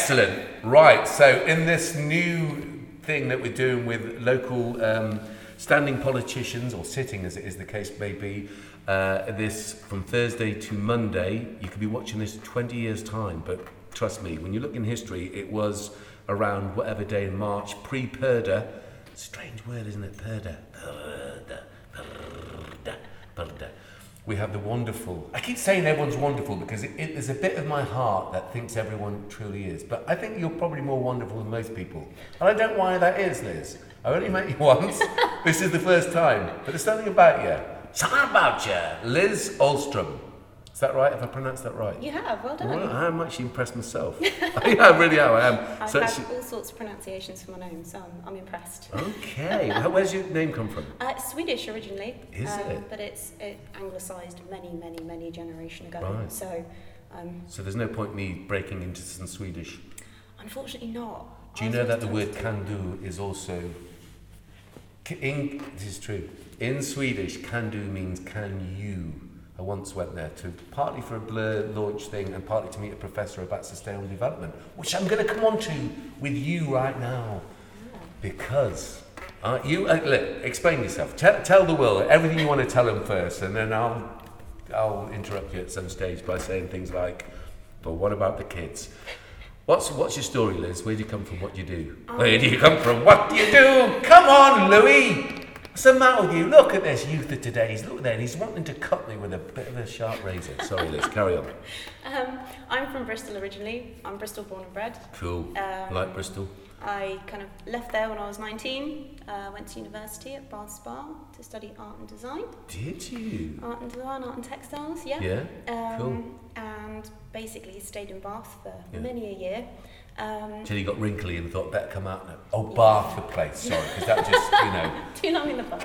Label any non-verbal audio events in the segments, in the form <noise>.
Excellent. Right. So, in this new thing that we're doing with local um, standing politicians, or sitting as it is the case may be, uh, this from Thursday to Monday, you could be watching this 20 years' time, but trust me, when you look in history, it was around whatever day in March, pre Purdah. Strange word, isn't it? Purdah. Purdah. Purdah. Purdah. We have the wonderful. I keep saying everyone's wonderful because it, it, there's a bit of my heart that thinks everyone truly is. But I think you're probably more wonderful than most people. And I don't know why that is, Liz. I only met you <laughs> once. this is the first time. But there's something about you. Something about you. Liz Alstrom. Is that right? Have I pronounced that right? You have, well done. Well, I'm actually impressed myself. yeah, <laughs> I really am. I am. I've So had she- all sorts of pronunciations for my name, so I'm, I'm impressed. okay. How- Where's your name come from? Uh, it's Swedish originally, um, Is it? but it's it anglicised many, many, many generations ago. Right. So, um, So there's no point me breaking into some Swedish. unfortunately, not. Do you I know that the word told to- can do is also. In, this is true. In Swedish, can do means can you. I once went there to partly for a blur launch thing and partly to meet a professor about sustainable development, which I'm going to come on to with you right now. Because uh, you uh, look, explain yourself. Tell, tell the world everything you want to tell them first, and then I'll I'll interrupt you at some stage by saying things like, "But what about the kids?" What's what's your story, Liz? Where do you come from? What do you do? Where do you come from? What do you do? Come on, Louis. The matter with you? Look at this youth of today. He's look there, and he's wanting to cut me with a bit of a sharp razor. Sorry, Liz. Carry on. <laughs> Um, I'm from Bristol originally. I'm Bristol born and bred. Cool. Um, like Bristol. I kind of left there when I was 19, uh, went to university at Bath Spa to study art and design. Did you? Art and design, art and textiles, yeah. Yeah. Um, cool. And basically stayed in Bath for Yeah. many a year. Um, Till you got wrinkly and thought better come out now. Oh, Bath the place. Sorry, because that just you know <laughs> too long in the pub,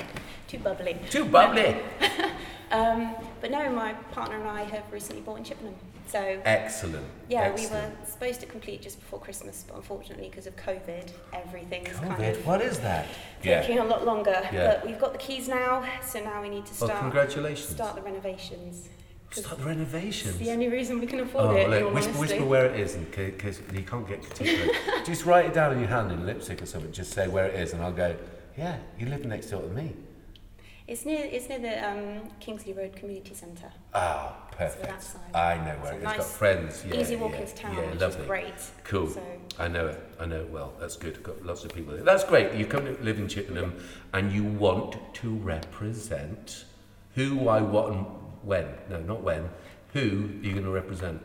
too bubbly. too bubbly. <laughs> Um, but no, my partner and I have recently bought in Chippenham. So Excellent. yeah, Excellent. we were supposed to complete just before Christmas, but unfortunately because of COVID, everything's kind COVID. of What is that? Yeah. taking a lot longer. Yeah. But we've got the keys now, so now we need to Well, start congratulations. start the renovations. Start the renovations. It's the only reason we can afford Oh, it. look, whisper, honesty. whisper where it is, because you can't get particular. <laughs> just write it down in your hand in lipstick or something. Just say where it is, and I'll go. Yeah, you live next door to me. It's near it's near the um, Kingsley Road Community Centre. Ah, perfect. that side. I know where So it is. Got nice, friends. Yeah, Easy walk yeah, into town, Yeah, which lovely. is great. Cool. So I know it. I know it well. That's good. Got lots of people there. That's great. You come to live in Chippenham and you want to represent who, why, what, and when. No, not when. Who are you going to represent?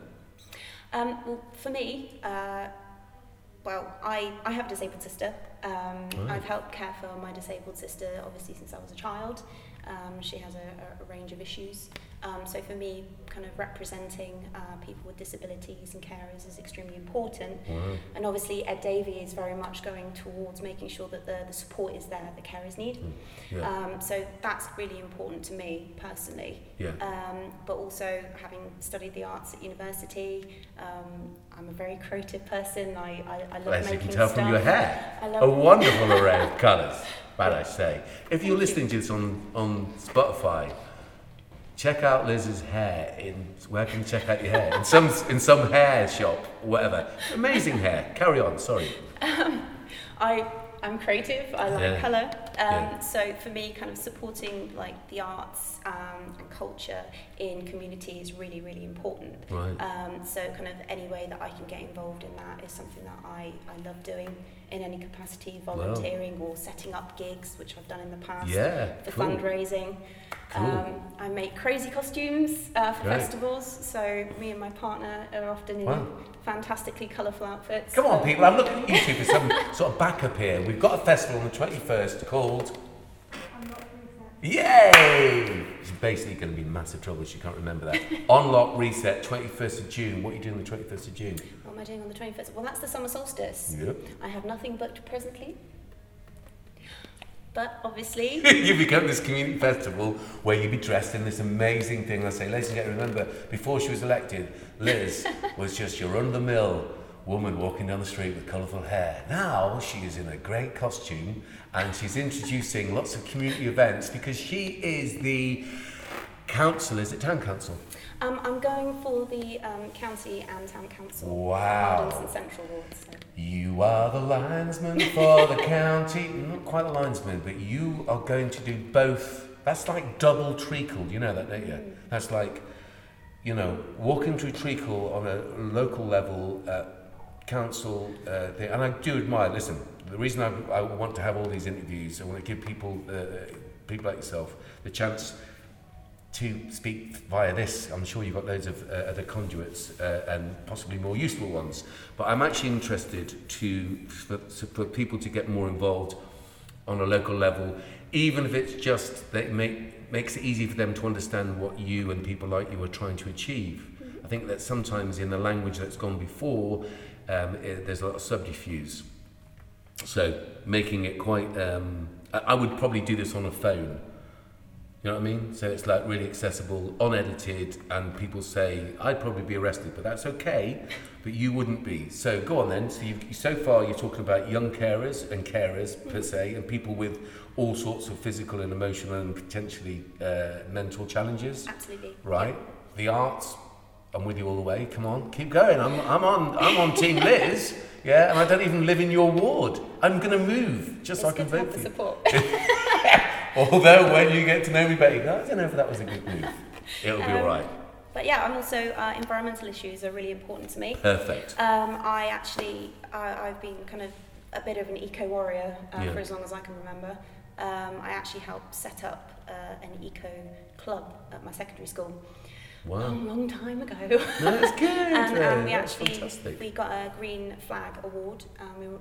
Um, well, for me, uh, well, I, I have a disabled sister. Um. I've helped care for my disabled sister, obviously, since I was a child. Um, she has a, a range of issues. Um, so for me, kind of representing uh, people with disabilities and carers is extremely important. Wow. And obviously, Ed Davey is very much going towards making sure that the, the support is there the carers need. Yeah. Um, so that's really important to me personally. Yeah. Um, but also having studied the arts at university, um, I'm a very creative person. I, I, I love As you making can tell stuff. from your hair. A wonderful array of <laughs> colours, bad I say. If you're Thank you. listening to this on, on Spotify, check out Liz's hair in where can you check out your hair? In some in some hair shop, or whatever. Amazing hair. Carry on, sorry. I I'm creative. I like Yeah. colour. Um, Yeah. So for me, kind of supporting like the arts um, and culture in community is really really important. Right. Um, so kind of any way that I can get involved in that is something that I, I love doing in any capacity, volunteering or setting up gigs, which I've done in the past Yeah. for Cool. fundraising. Cool. Um, I make crazy costumes uh, for Great. festivals, so me and my partner are often in Wow. fantastically colourful outfits. Come on, people. I'm looking at you two for some <laughs> sort of backup here. We've got a festival on the 21st called. Yay! It's basically going to be massive trouble. She can't remember that. <laughs> Unlock Reset, 21st of June. What are you doing on the 21st of June? Am I doing on the 21st? Well, that's the summer solstice. Yep. I have nothing booked presently. But obviously, <laughs> you become this community festival where you'd be dressed in this amazing thing. I say, ladies and gentlemen, remember, before she was elected, Liz <laughs> was just your run-of-the-mill woman walking down the street with colourful hair. Now she is in a great costume and she's introducing lots of community events because she is the council, is it town council? Um, I'm going for the um, county and town council. Wow. Hardens and central wards. So. You are the linesman for the <laughs> county. Not quite a linesman, but you are going to do both. That's like double treacle. You know that, don't you? Mm. That's like, you know, walking through treacle on a local level, uh, council uh, thing. And I do admire. Listen, the reason I, I want to have all these interviews, I want to give people, uh, people like yourself, the chance to speak via this. I'm sure you've got loads of uh, other conduits uh, and possibly more useful ones. But I'm actually interested to for, for people to get more involved on a local level, even if it's just that it make, makes it easy for them to understand what you and people like you are trying to achieve. I think that sometimes in the language that's gone before, um, it, there's a lot of subterfuge. So making it quite, um, I, I would probably do this on a phone. You know what I mean? So it's like really accessible, unedited, and people say, I'd probably be arrested, but that's okay, but you wouldn't be. So go on then. So, you've, so far you're talking about young carers and carers per se, and people with all sorts of physical and emotional and potentially uh, mental challenges. Absolutely. Right? The arts, I'm with you all the way. Come on, keep going. I'm, I'm on I'm on Team <laughs> Liz. Yeah, and I don't even live in your ward. I'm going to move just It's so I can vote for you. support. <laughs> <laughs> Although when you get to know me better, I don't know if that was a good move. <laughs> It'll be Um, all right. But yeah, I'm also uh, environmental issues are really important to me. Perfect. Um, I actually, I, I've been kind of a bit of an eco warrior uh, Yeah. for as long as I can remember. Um, I actually helped set up uh, an eco club at my secondary school Wow. long, long time ago. No, that's <laughs> good. and um, we that's actually fantastic. we got a green flag award. Um, we were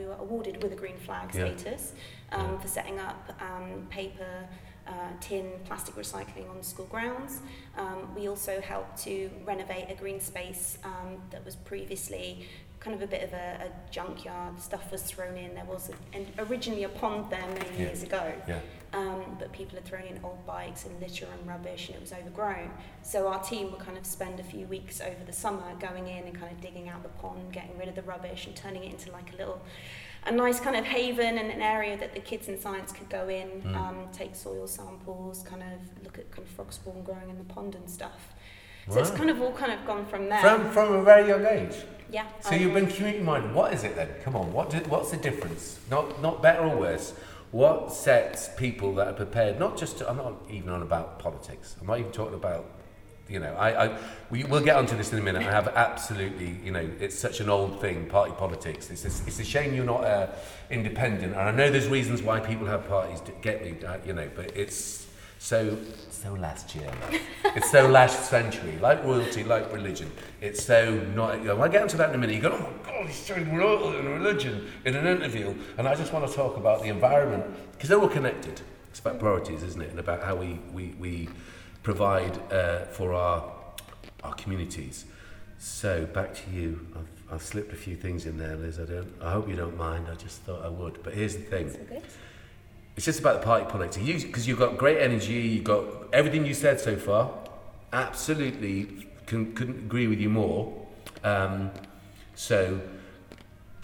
we were awarded with a green flag Yeah. status um, Yeah. for setting up um, paper, uh, tin, plastic recycling on school grounds. Um, we also helped to renovate a green space um, that was previously kind of a bit of a, a junkyard. Stuff was thrown in. There was a, and originally a pond there many Yeah. years ago. Yeah. Um, but people had thrown in old bikes and litter and rubbish and it was overgrown. So our team would kind of spend a few weeks over the summer going in and kind of digging out the pond, getting rid of the rubbish and turning it into like a little, a nice kind of haven and an area that the kids in science could go in, Mm. um, take soil samples, kind of look at kind of frog spawn growing in the pond and stuff. So it's kind of all kind of gone from there. From, from a very young age. yeah. So I you've been community minded. What is it then? Come on, what did, what's the difference? Not, not better or worse. What sets people that are prepared, not just to, I'm not even on about politics. I'm not even talking about, you know, I, I, we, we'll get onto this in a minute. I have absolutely, you know, it's such an old thing, party politics. It's, a, it's a shame you're not uh, independent. And I know there's reasons why people have parties, to get me, uh, you know, but it's so, so last year. it's so last century, like royalty, like religion. It's so not. You know, I get into that in a minute, you go, oh my God, he's saying royalty and religion in an interview. And I just want to talk about the environment because they're all connected. It's about priorities, isn't it? And about how we, we, we provide uh, for our, our communities. So back to you. I've, I've slipped a few things in there, Liz. I don't. I hope you don't mind. I just thought I would. But here's the thing. It's just about the party politics. Because you've got great energy, you've got everything you said so far. Absolutely can, couldn't agree with you more. Um, so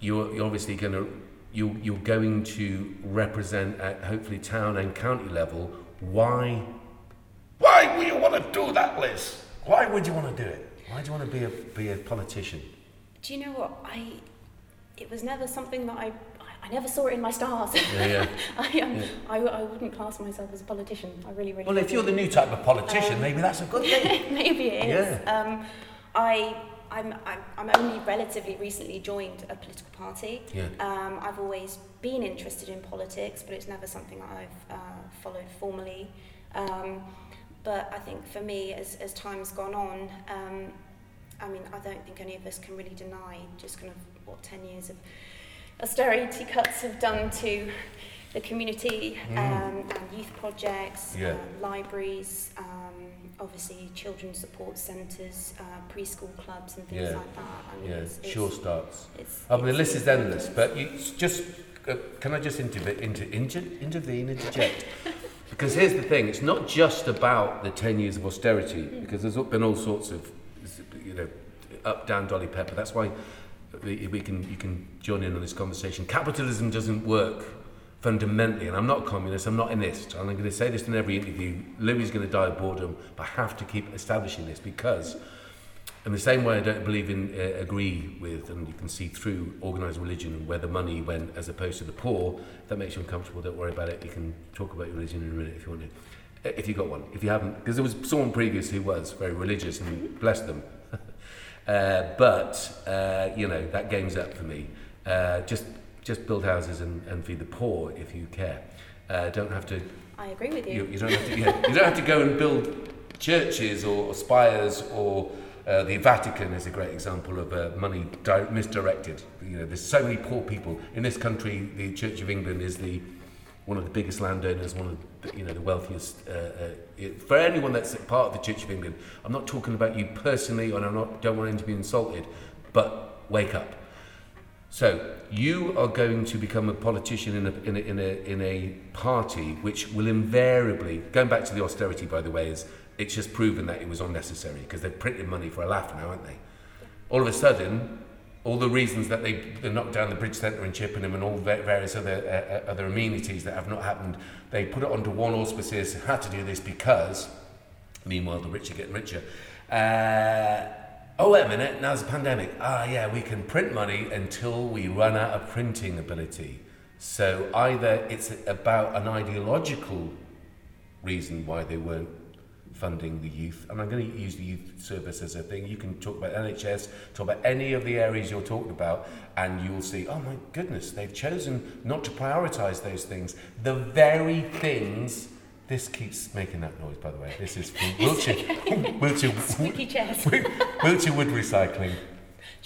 you're, you're obviously going to you, you're going to represent at hopefully town and county level. Why? Why would you want to do that, Liz? Why would you want to do it? Why do you want to be a be a politician? Do you know what I? It was never something that I. I- never saw it in my stars. Yeah, yeah. <laughs> I, um, Yeah. I, I wouldn't class myself as a politician. I really, really. Well, if you're the new type of politician, Um, maybe that's a good <laughs> thing. Maybe it is. Yeah. Um, I, I'm, I'm, I'm only relatively recently joined a political party. Yeah. Um, I've always been interested in politics, but it's never something I've uh, followed formally. Um, but I think for me, as, as time's gone on, um, I mean, I don't think any of us can really deny just kind of what 10 years of austerity cuts have done to the community Mm. um, and youth projects, Yeah. um, libraries, um, obviously children's support centres, uh, preschool clubs and things Yeah. like that. I mean, Yeah, it's, it's, sure starts. It's, I mean, the list is endless, but you just uh, can I just interve- inter- inter- intervene, interject? <laughs> because here's the thing: it's not just about the ten years of austerity, because there's been all sorts of, you know, up, down, dolly pepper. That's why we, can you can join in on this conversation. Capitalism doesn't work fundamentally, and I'm not communist, I'm not in this, and I'm going to say this in every interview, Louis going to die of boredom, but I have to keep establishing this because in the same way I don't believe in, uh, agree with, and you can see through organised religion and where the money went as opposed to the poor, if that makes you uncomfortable, don't worry about it. You can talk about your religion in a minute if you want to. Uh, If you got one. If you haven't, because there was someone previous who was very religious and bless them. Uh, but, uh, you know, that game's up for me. Uh, just, just build houses and, and feed the poor if you care. Uh, don't have to... I agree with you. You, you, don't, have to, you, know, you don't have to go and build churches or, or spires or... Uh, the Vatican is a great example of uh, money di- misdirected. You know, there's so many poor people in this country. The Church of England is the one of the biggest landowners, one of the, you know the wealthiest. Uh, uh, for anyone that's part of the Church of England, I'm not talking about you personally, and I don't want anyone to be insulted, but wake up. So you are going to become a politician in a, in a, in a, in a party which will invariably, going back to the austerity by the way, is it's just proven that it was unnecessary because they've printed money for a laugh now, aren't they? All of a sudden, all the reasons that they, they knocked down the bridge centre in Chippenham and all va- various other uh, uh, other amenities that have not happened, they put it onto one auspices, had to do this because, meanwhile the rich are getting richer. Uh, oh wait a minute, now's a pandemic. Ah yeah, we can print money until we run out of printing ability. So either it's about an ideological reason why they weren't funding the youth, and I'm going to use the youth service as a thing. You can talk about NHS, talk about any of the areas you're talking about, and you'll see, oh my goodness, they've chosen not to prioritise those things. The very things. This keeps making that noise, by the way. This is from <laughs> Wiltshire, <laughs> Wiltshire, Squeaky chairs. Wiltshire Wood Recycling.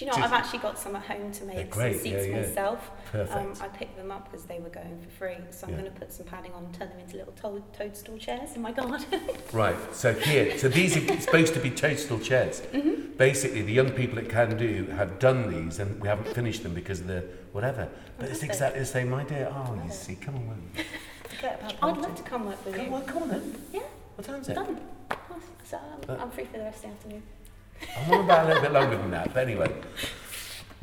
Do you know, I've actually got some at home to make some seats yeah, yeah. myself. Um, I picked them up because they were going for free, so I'm Yeah. going to put some padding on and turn them into little to- toadstool chairs in my garden. <laughs> Right, so here, so these are supposed to be toadstool chairs. Mm-hmm. Basically, the young people at Can Do have done these and we haven't finished them because of the whatever. But it's exactly the same idea. Oh, you see, come on, man. Forget about I'd love to come work with Come you. on, come on then. Yeah, What time's it? done. So um, I'm free for the rest of the afternoon. I'm on about a little bit longer than that, but anyway.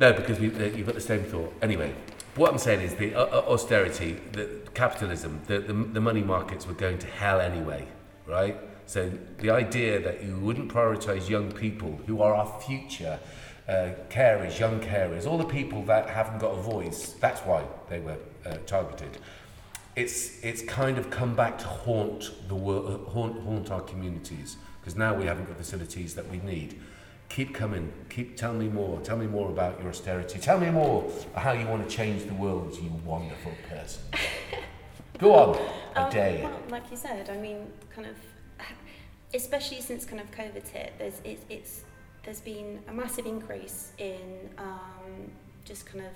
No, because we, uh, you've got the same thought. Anyway, what I'm saying is the uh, uh, austerity, the capitalism, the, the, the money markets were going to hell anyway, right? So the idea that you wouldn't prioritise young people who are our future, uh, carers, young carers, all the people that haven't got a voice, that's why they were uh, targeted. It's, it's kind of come back to haunt, the wor- uh, haunt, haunt our communities because now we haven't got facilities that we need. Keep coming. Keep telling me more. Tell me more about your austerity. Tell me more how you want to change the world, you wonderful person. <laughs> Go on. A Um, day. Well, like you said, I mean, kind of, especially since kind of COVID hit, there's it, it's there's been a massive increase in um, just kind of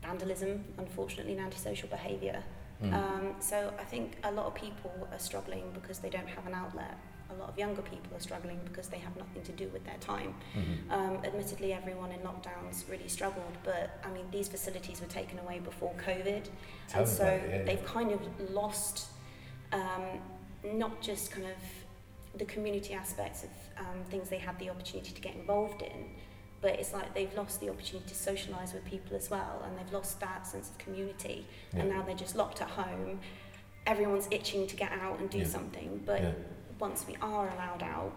vandalism, unfortunately, and antisocial behaviour. Mm. Um, so I think a lot of people are struggling because they don't have an outlet. A lot of younger people are struggling because they have nothing to do with their time. Mhm. Um, admittedly, everyone in lockdowns really struggled, but I mean, these facilities were taken away before COVID, Tell and so it, yeah, they've kind of lost um, not just kind of the community aspects of um, things they had the opportunity to get involved in, but it's like they've lost the opportunity to socialise with people as well, and they've lost that sense of community, and now they're just locked at home. Everyone's itching to get out and do Yeah. something, but Yeah. Once we are allowed out,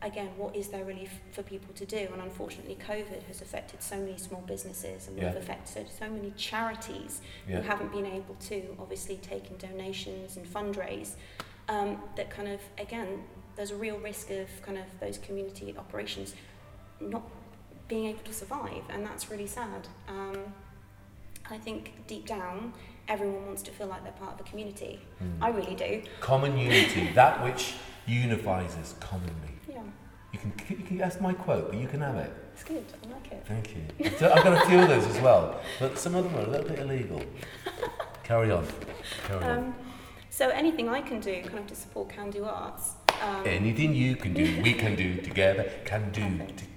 again, what is there really f- for people to do? And unfortunately, COVID has affected so many small businesses and Yeah. we've affected so, so many charities Yeah. who haven't been able to obviously take in donations and fundraise. Um, that kind of, again, there's a real risk of kind of those community operations not being able to survive, and that's really sad. Um, I think deep down, everyone wants to feel like they're part of a community. Mm. I really do. Common unity, that which unifies us commonly. Yeah, You can, you can that's my quote, but you can have it. it's good. I like it. Thank you. So I've got a few of those as well, but some of them are a little bit illegal. <laughs> Carry on. Carry on. Um, so anything I can do kind of to support Can Do Arts, um, Anything you can do, we can do together. Can do. Perfect. t- can do. Huh?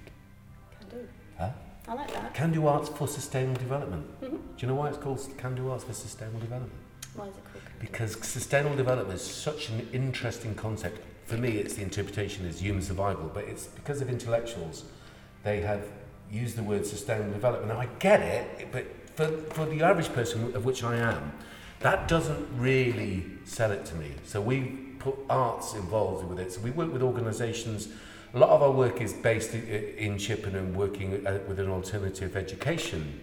I like that. Can do arts for sustainable development. Mhm. Do you know why it's called Can do arts for sustainable development? Why is it called Can Do? Because sustainable development is such an interesting concept. For me, it's the interpretation as human survival, but it's because of intellectuals. They have used the word sustainable development. Now, I get it, but for, for the average person, of which I am, that doesn't really sell it to me. So we put arts involved with it. So we work with organisations. A lot of our work is based in, Chippenham, working uh, with an alternative education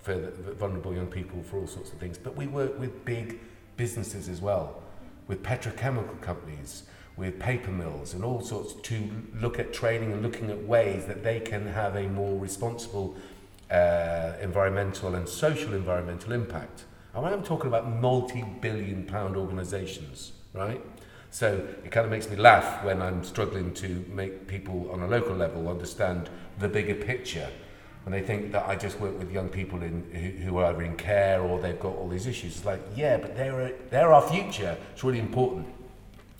for vulnerable young people for all sorts of things. But we work with big businesses as well, with petrochemical companies, with paper mills, and all sorts to look at training and looking at ways that they can have a more responsible uh, environmental and social environmental impact. And I'm talking about multi-billion pound organisations, right? So it kind of makes me laugh when I'm struggling to make people on a local level understand the bigger picture. And they think that I just work with young people in, who, who are either in care or they've got all these issues. It's like, yeah, but they're, they're our future. It's really important.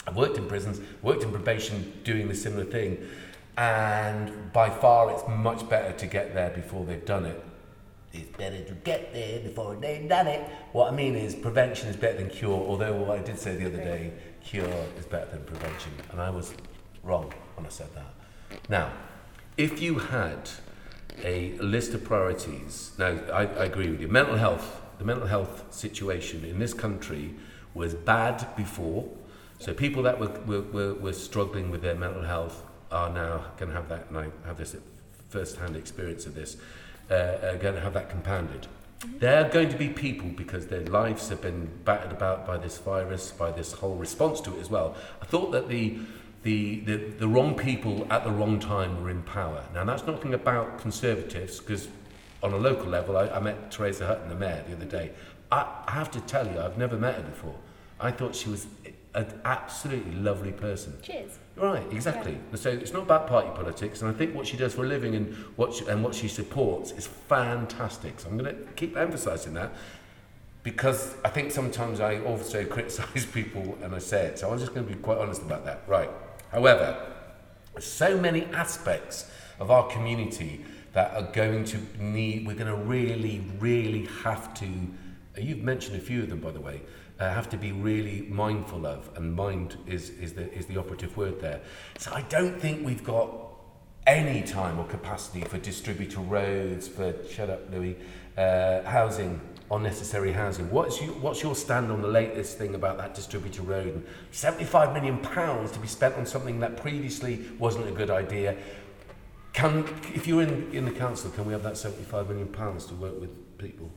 I've worked in prisons, worked in probation doing the similar thing. And by far, it's much better to get there before they've done it. It's better to get there before they've done it. What I mean is, prevention is better than cure, although what I did say the other day, cure is better than prevention. And I was wrong when I said that. Now, if you had a list of priorities, now I, I agree with you, mental health, the mental health situation in this country was bad before. So people that were, were, were, struggling with their mental health are now going to have that, and I have this first-hand experience of this, uh, uh are going to have that compounded. There are going to be people because their lives have been battered about by this virus, by this whole response to it as well. I thought that the the, the, the wrong people at the wrong time were in power. Now that's nothing about conservatives because on a local level, I, I met Teresa Hutton, the mayor, the other day. I, I have to tell you, I've never met her before. I thought she was an absolutely lovely person. Cheers. Right, exactly. Yeah. So it's not about party politics, and I think what she does for a living and what she, and what she supports is fantastic. So I'm going to keep emphasising that because I think sometimes I also <laughs> criticise people and I say it. So I'm just going to be quite honest about that. Right. However, so many aspects of our community that are going to need. We're going to really, really have to. You've mentioned a few of them, by the way uh, have to be really mindful of, and mind is, is, the, is the operative word there. So I don't think we've got any time or capacity for distributor roads, for, shut up Louis, uh, housing, unnecessary housing. What's, you, what's your stand on the latest thing about that distributor road? 75 million pounds to be spent on something that previously wasn't a good idea. Can, if you're in, in the council, can we have that 75 million pounds to work with people?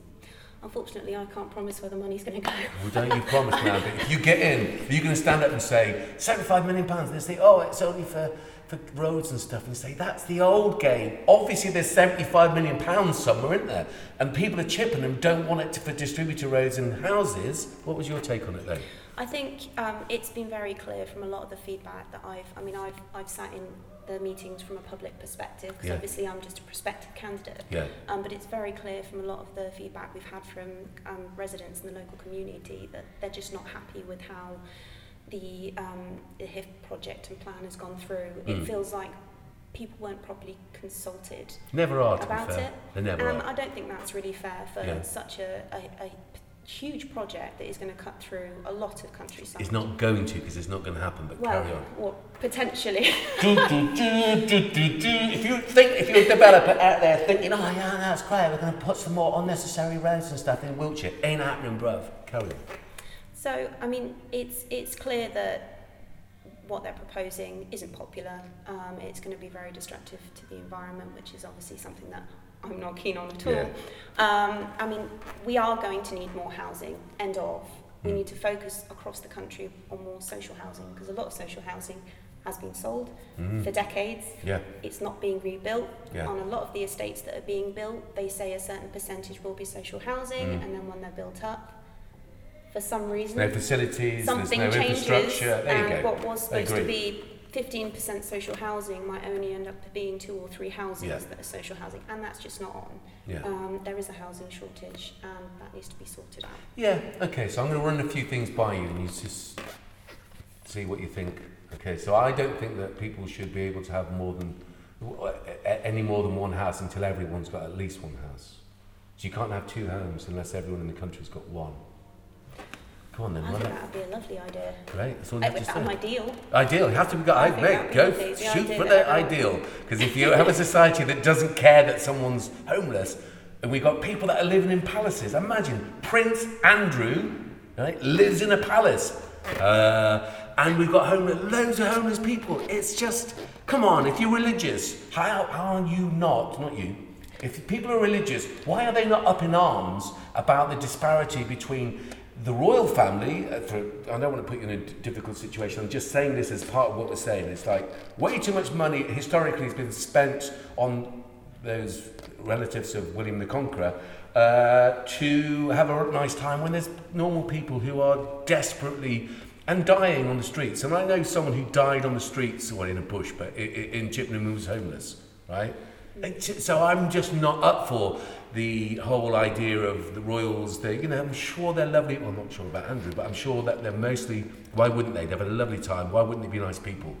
Unfortunately, I can't promise where the money's going to go. Well, don't you promise now? But if you get in, are you going to stand up and say, 75 million pounds? They say, oh, it's only for, for roads and stuff. And say, that's the old game. Obviously, there's 75 million pounds somewhere, isn't there? And people are chipping and don't want it to, for distributor roads and houses. What was your take on it, though? I think um, it's been very clear from a lot of the feedback that I've, I mean, I've, I've sat in the meetings from a public perspective because yeah. obviously I'm just a prospective candidate. Yeah. Um, but it's very clear from a lot of the feedback we've had from um, residents in the local community that they're just not happy with how the, um, the HIF project and plan has gone through. Mm. It feels like people weren't properly consulted never are about it. They never and are. I don't think that's really fair for yeah. such a, a, a huge project that is going to cut through a lot of countryside. It's not going to because it's not going to happen, but well, carry on. Well, potentially. <laughs> if you think, if you're a developer out there thinking, oh yeah, that's great, we're going to put some more unnecessary roads and stuff in Wiltshire, ain't happening, bruv. Carry on. So, I mean, it's it's clear that what they're proposing isn't popular. Um, it's going to be very destructive to the environment, which is obviously something that I'm not keen on at all. Yeah. Um, I mean, we are going to need more housing, end of. We need to focus across the country on more social housing because a lot of social housing has been sold mm. for decades. Yeah. It's not being rebuilt. Yeah. On a lot of the estates that are being built, they say a certain percentage will be social housing, mm. and then when they're built up, for some reason, no facilities, something no changes, infrastructure. There and what was supposed to be 15% social housing might only end up being two or three houses yeah. that are social housing, and that's just not on. Yeah. Um, there is a housing shortage, and that needs to be sorted out. Yeah, okay, so I'm going to run a few things by you, and you just see what you think. Okay, so I don't think that people should be able to have more than any more than one house until everyone's got at least one house. So you can't have two homes unless everyone in the country's got one. Come on then, I think that would be a lovely idea. Great, that's all you have to say. ideal. Ideal, you have to be, I, I mate, go, shoot for the ideal. Because if you have a society that doesn't care that someone's homeless, And we've got people that are living in palaces. Imagine Prince Andrew right, lives in a palace. Uh, and we've got homeless, loads of homeless people. It's just, come on, if you're religious, how, how are you not, not you, if people are religious, why are they not up in arms about the disparity between the royal family? Uh, for, I don't want to put you in a difficult situation. I'm just saying this as part of what we're saying. It's like way too much money historically has been spent on those relatives of William the Conqueror uh, to have a nice time when there's normal people who are desperately and dying on the streets. And I know someone who died on the streets, or in a bush, but in, in Chippenham who was homeless, right? So I'm just not up for the whole idea of the royals. They, you know, I'm sure they're lovely. Well, I'm not sure about Andrew, but I'm sure that they're mostly. Why wouldn't they? They've had a lovely time. Why wouldn't they be nice people?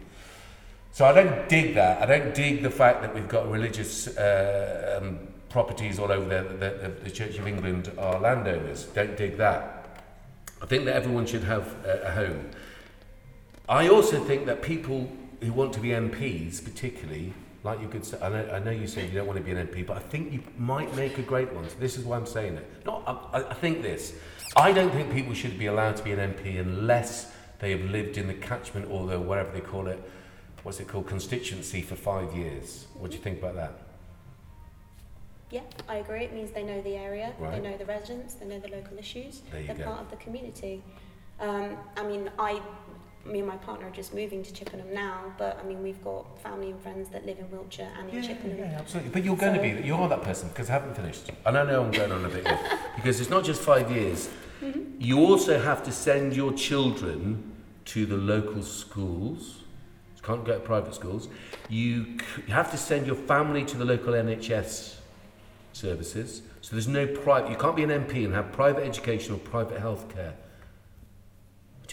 So I don't dig that. I don't dig the fact that we've got religious uh, um, properties all over there. The, the, Church of England are landowners. Don't dig that. I think that everyone should have a, a home. I also think that people who want to be MPs, particularly, like you could say, I know, I know you said you don't want to be an MP, but I think you might make a great one. So this is why I'm saying it. Not, I, I think this. I don't think people should be allowed to be an MP unless they have lived in the catchment or the whatever they call it, what's it called, constituency for five years. What do you think about that? Yeah, I agree. It means they know the area, right. they know the residents, they know the local issues, they're go. part of the community. Um, I mean, I me and my partner are just moving to Chippenham now, but I mean we've got family and friends that live in Wiltshire and in yeah, Chippenham. Yeah, absolutely. But you're going so, to be, you are that person because I haven't finished. And I know I'm going on a bit here <laughs> because it's not just five years. Mm-hmm. You also have to send your children to the local schools. You can't go to private schools. You have to send your family to the local NHS services. So there's no private. You can't be an MP and have private education or private healthcare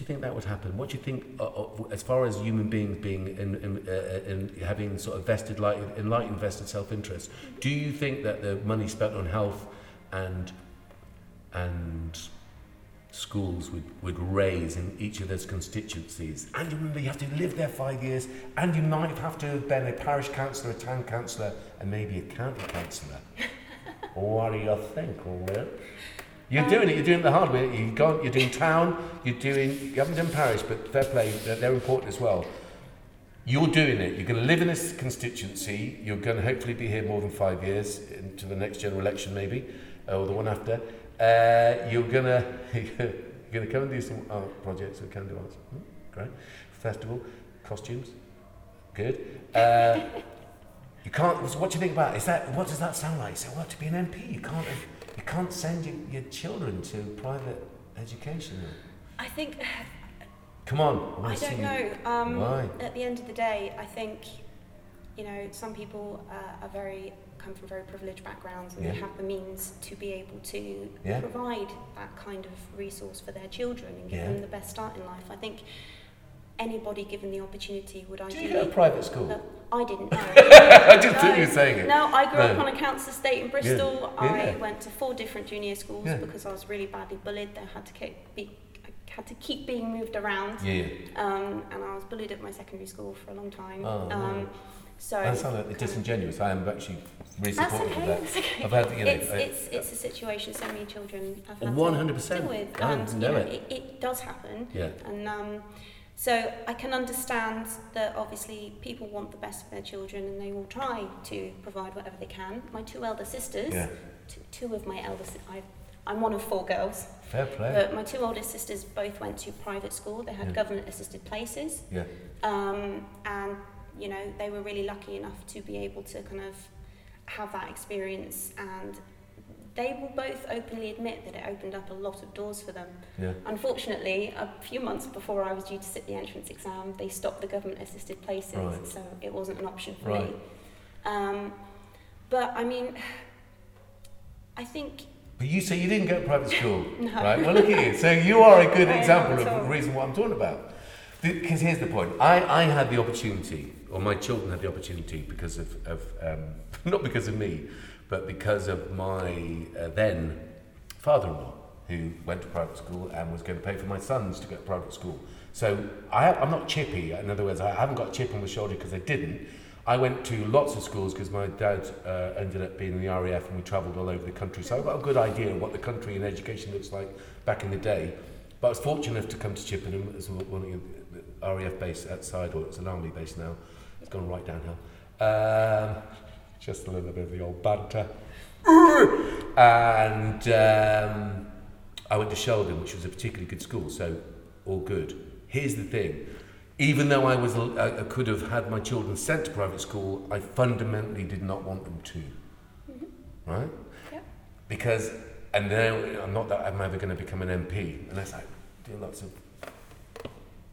do you think that would happen? What do you think, uh, uh, as far as human beings being in, in, uh, in having sort of vested, light, enlightened, vested self-interest, do you think that the money spent on health and and schools would, would raise in each of those constituencies? And you remember, you have to live there five years, and you might have to have been a parish councillor, a town councillor, and maybe a county councillor. <laughs> what do you think, Will? You're doing it. You're doing the hard way. You've gone. You're doing town. You're doing. You haven't done Paris, but fair play. They're important as well. You're doing it. You're going to live in this constituency. You're going to hopefully be here more than five years into the next general election, maybe, or the one after. Uh, you're going <laughs> to you're going to come and do some art projects with Can Do Arts. Hmm, great. Festival, costumes, good. Uh, <laughs> you can't. What do you think about? It? Is that what does that sound like? So what to be an MP? You can't. Have, you can't send your, your children to private education. I think. <sighs> Come on. I, I don't know. Um, Why? At the end of the day, I think, you know, some people uh, are very come from very privileged backgrounds and yeah. they have the means to be able to yeah. provide that kind of resource for their children and give yeah. them the best start in life. I think anybody given the opportunity would ideally. Did you go to private school? Uh, I didn't know. I didn't no. <laughs> think you were saying it. No, I grew no. up on a council estate in Bristol. Yeah. I went to four different junior schools yeah. because I was really badly bullied. They had to keep, be, had to keep being moved around. Yeah. Um, and I was bullied at my secondary school for a long time. Oh, um, so that sounds like disingenuous. I am actually really supportive okay, of that. That's okay. I've had, you know, it's, I, it's, it's a situation so many children have had 100%. to deal with. And, I know, know it. it. It does happen. Yeah. And um, so I can understand that obviously people want the best for their children and they will try to provide whatever they can. My two elder sisters, yeah. two, two of my elder I, I'm one of four girls. Fair play. But my two oldest sisters both went to private school. They had yeah. government assisted places. Yeah. Um, and, you know, they were really lucky enough to be able to kind of have that experience and they will both openly admit that it opened up a lot of doors for them. Yeah. Unfortunately, a few months before I was due to sit the entrance exam, they stopped the government assisted places, right. so it wasn't an option for right. me. Um, but I mean, I think. But you say you didn't go to private school, <laughs> no. right? Well, look at you. So you are a good <laughs> example of the reason what I'm talking about. Because here's the point: I, I had the opportunity, or my children had the opportunity, because of, of um, <laughs> not because of me, but because of my uh, then father-in-law, who went to private school and was going to pay for my sons to go to private school. So I, I'm not chippy. In other words, I haven't got a chip on my shoulder because I didn't. I went to lots of schools because my dad uh, ended up being in the RAF and we travelled all over the country. So I've got a good idea of what the country and education looks like back in the day. But I was fortunate enough to come to Chippenham as one of the RAF base outside, or it's an army base now. It's gone right downhill. Um, just a little bit of the old banter. and um, I went to Sheldon, which was a particularly good school, so all good. Here's the thing even though I was I could have had my children sent to private school, I fundamentally did not want them to. Mm-hmm. Right? Yeah. Because and now I'm not that I'm ever going to become an MP unless I do lots of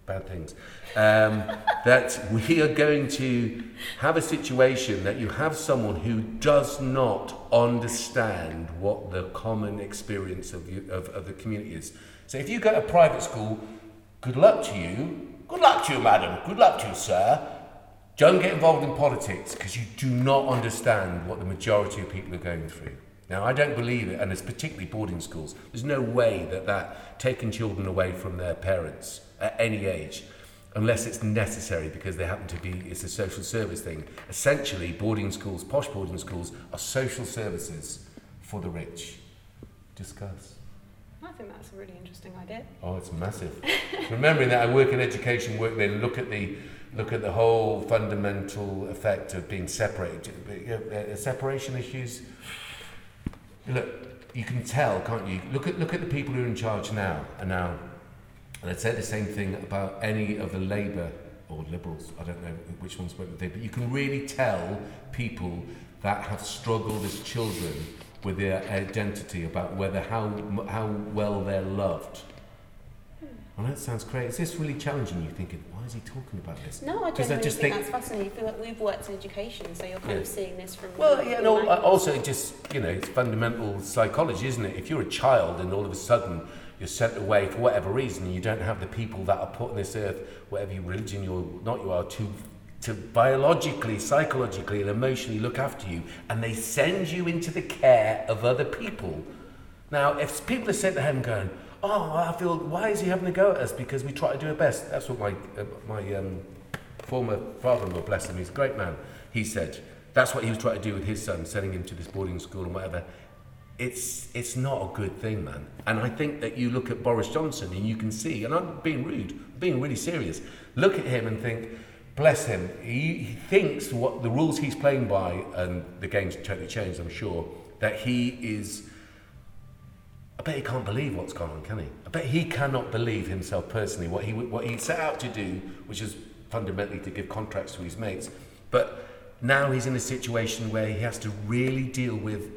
bad things. Um, that we are going to have a situation that you have someone who does not understand what the common experience of, you, of, of the community is. So if you go to private school, good luck to you, Good luck to you, madam. Good luck to you, sir. Don't get involved in politics because you do not understand what the majority of people are going through. Now, I don't believe it, and it's particularly boarding schools. There's no way that that taking children away from their parents at any age, unless it's necessary because they happen to be, it's a social service thing. Essentially, boarding schools, posh boarding schools, are social services for the rich. Discuss. I think that's a really interesting idea. Oh, it's massive. <laughs> Remembering that I work in education, work there, look at the look at the whole fundamental effect of being separated. Uh, separation issues. look, you can tell, can't you? Look at look at the people who are in charge now and now. And I'd say the same thing about any of the Labour or Liberals. I don't know which ones went with they, but you can really tell people that have struggled as children with their identity about whether how how well they're loved. Well, that sounds great. Is this really challenging you? Thinking, why is he talking about this? No, I genuinely just think, think that's fascinating. I feel like we've worked in education, so you're kind yeah. of seeing this from. Well, yeah, no. Also, it just you know, it's fundamental psychology, isn't it? If you're a child and all of a sudden you're sent away for whatever reason, and you don't have the people that are put on this earth, whatever your religion you're not you are, to to biologically, psychologically, and emotionally look after you, and they send you into the care of other people. Now, if people are sitting at home going, "Oh, I feel why is he having a go at us because we try to do our best," that's what my uh, my um, former father-in-law, bless him, he's a great man. He said that's what he was trying to do with his son, sending him to this boarding school and whatever. It's it's not a good thing, man. And I think that you look at Boris Johnson and you can see, and I'm being rude, being really serious. Look at him and think bless him, he, he thinks what the rules he's playing by, and the game's totally changed, I'm sure, that he is. I bet he can't believe what's gone on, can he? I bet he cannot believe himself personally what he what he set out to do, which is fundamentally to give contracts to his mates. But now he's in a situation where he has to really deal with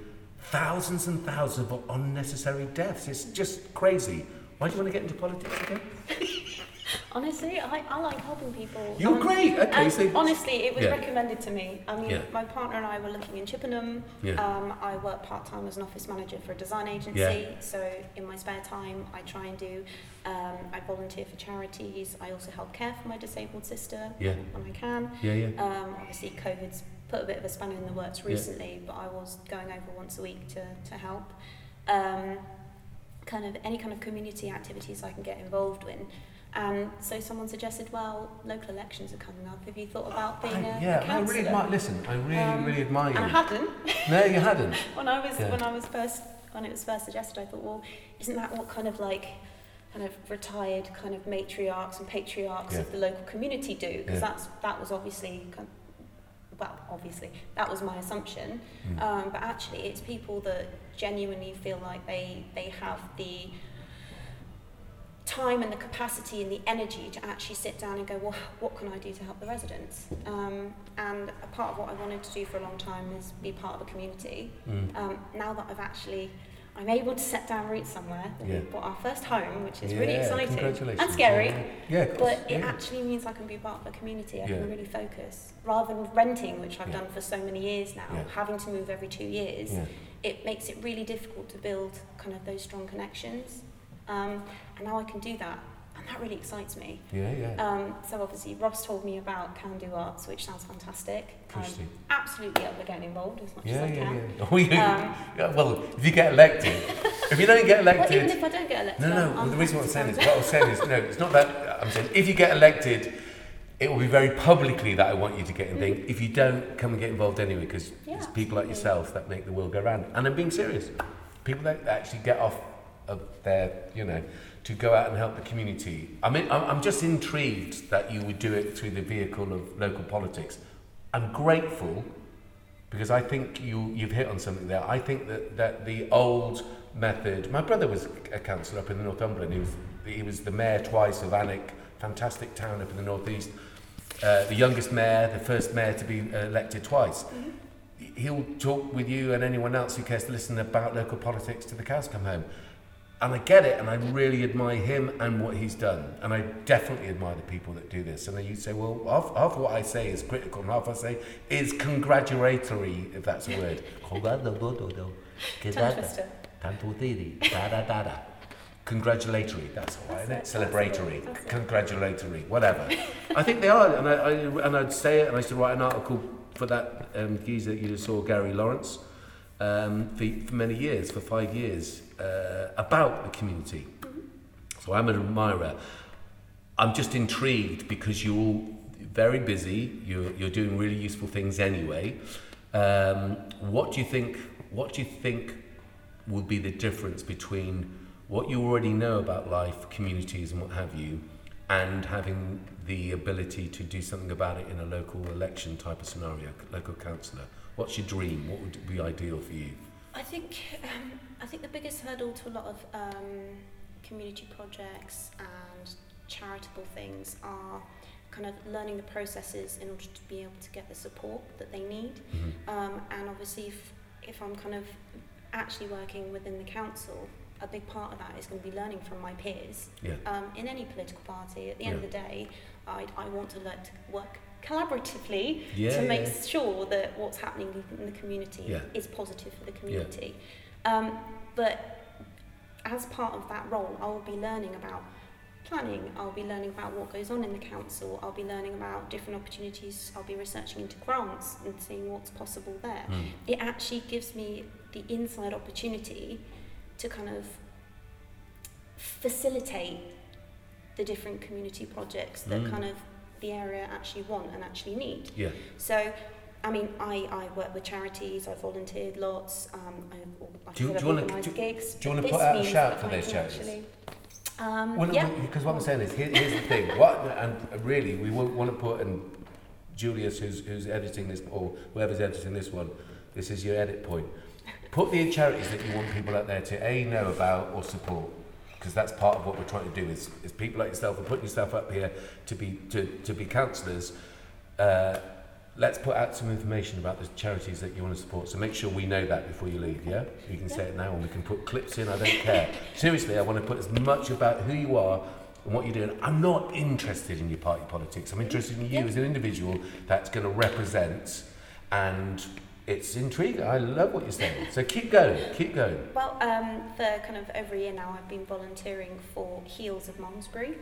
thousands and thousands of unnecessary deaths. It's just crazy. Why do you want to get into politics again? <laughs> Honestly, I, I like helping people. You're um, great. Okay, so honestly, it was yeah. recommended to me. I mean, yeah. my partner and I were looking in Chippenham. Yeah. Um, I work part time as an office manager for a design agency. Yeah. So in my spare time, I try and do. Um, I volunteer for charities. I also help care for my disabled sister yeah. when I can. Yeah, yeah. Um, obviously, COVID's put a bit of a spanner in the works recently, but I was going over once a week to to help. Um, kind of any kind of community activities I can get involved in. And um, so someone suggested, well, local elections are coming up. Have you thought about being I, a Yeah, I really admire. Listen, I really, um, really admire you. I hadn't. No, you hadn't. <laughs> when I was yeah. when I was first when it was first suggested, I thought, well, isn't that what kind of like kind of retired kind of matriarchs and patriarchs yeah. of the local community do? Because yeah. that's that was obviously. Kind of, well, obviously, that was my assumption. Mm. Um, but actually, it's people that genuinely feel like they they have the time and the capacity and the energy to actually sit down and go, well, what can I do to help the residents? Um, and a part of what I wanted to do for a long time is be part of a community. Mm. Um, now that I've actually, I'm able to set down roots somewhere. Yeah. We bought our first home, which is yeah, really exciting and scary. Yeah, yeah but it actually means I can be part of a community. I can really focus rather than renting, which I've done for so many years now. Having to move every two years, it makes it really difficult to build kind of those strong connections. Um, and now I can do that. And that really excites me. Yeah, yeah. Um, so obviously Ross told me about Can Do Arts, which sounds fantastic. I'm absolutely up for getting involved as much yeah, as I yeah, can. Yeah. <laughs> Oh, yeah. Um, yeah. Well, if you get elected, if you don't get elected, <laughs> well, even if I don't get elected, no, no. Well, the reason what I'm saying is, what I'm saying is, no, it's not that. I'm saying if you get elected, it will be very publicly that I want you to get involved. If you don't, come and get involved anyway, because Yeah, it's people like yourself that make the world go round. And I'm being serious. People that actually get off of their, you know, to go out and help the community. I mean, I'm, just intrigued that you would do it through the vehicle of local politics. I'm grateful because I think you, you've hit on something there. I think that, that the old method, my brother was a councillor up in the Northumberland. He was, he was the mayor twice of Alnwick, fantastic town up in the northeast. Uh, the youngest mayor, the first mayor to be elected twice. He'll talk with you and anyone else who cares to listen about local politics to the cows come home. And I get it, and I really admire him and what he's done. And I definitely admire the people that do this. And then you say, well, half, half what I say is critical, and half I say is congratulatory, if that's a word. <laughs> Congratulatory, that's all right, isn't it? Celebratory, that's congratulatory, whatever. I think they are, and, I, I, and I'd say it, and I used to write an article for that um, geezer that you just saw, Gary Lawrence, um, for, for many years, for five years, uh, about the community. So I'm an admirer. I'm just intrigued because you're all very busy. You're, you're doing really useful things anyway. Um, what do you think? What do you think will be the difference between what you already know about life, communities, and what have you, and having the ability to do something about it in a local election type of scenario, local councillor? What's your dream? What would be ideal for you? I think um, I think the biggest hurdle to a lot of um, community projects and charitable things are kind of learning the processes in order to be able to get the support that they need. Um, and obviously, if, if I'm kind of actually working within the council, a big part of that is going to be learning from my peers. Yeah. Um, in any political party, at the end of the day, I, I want to learn to work collaboratively Yeah, to make yeah. sure that what's happening in the community Yeah. is positive for the community. Um, but as part of that role, I will be learning about planning, I'll be learning about what goes on in the council, I'll be learning about different opportunities, I'll be researching into grants and seeing what's possible there. Mm. It actually gives me the inside opportunity to kind of facilitate the different community projects that Mm. kind of the area actually want and actually need. Yeah. So, I mean, I, I work with charities, I've volunteered lots, um, I, like Do you- I do you wanna- do- gigs. do you wanna put out a shout for I those charities? actually- Um, Well, yeah. because what I'm saying is, here, here's the thing. What and really, we want to put and Julius, who's who's editing this, or whoever's editing this one, this is your edit point. Put the charities that you want people out there to a know about or support, because that's part of what we're trying to do. Is, is people like yourself are putting yourself up here to be to, to be counsellors. Uh, let's put out some information about the charities that you want to support. So make sure we know that before you leave. Yeah, you can say it now, and we can put clips in. I don't care. Seriously, I want to put as much about who you are and what you're doing. I'm not interested in your party politics. I'm interested in you Yeah. as an individual that's going to represent, and it's intriguing. I love what you're saying. So keep going, keep going. Well, um, for kind of over a year now, I've been volunteering for Heels of Malmesbury.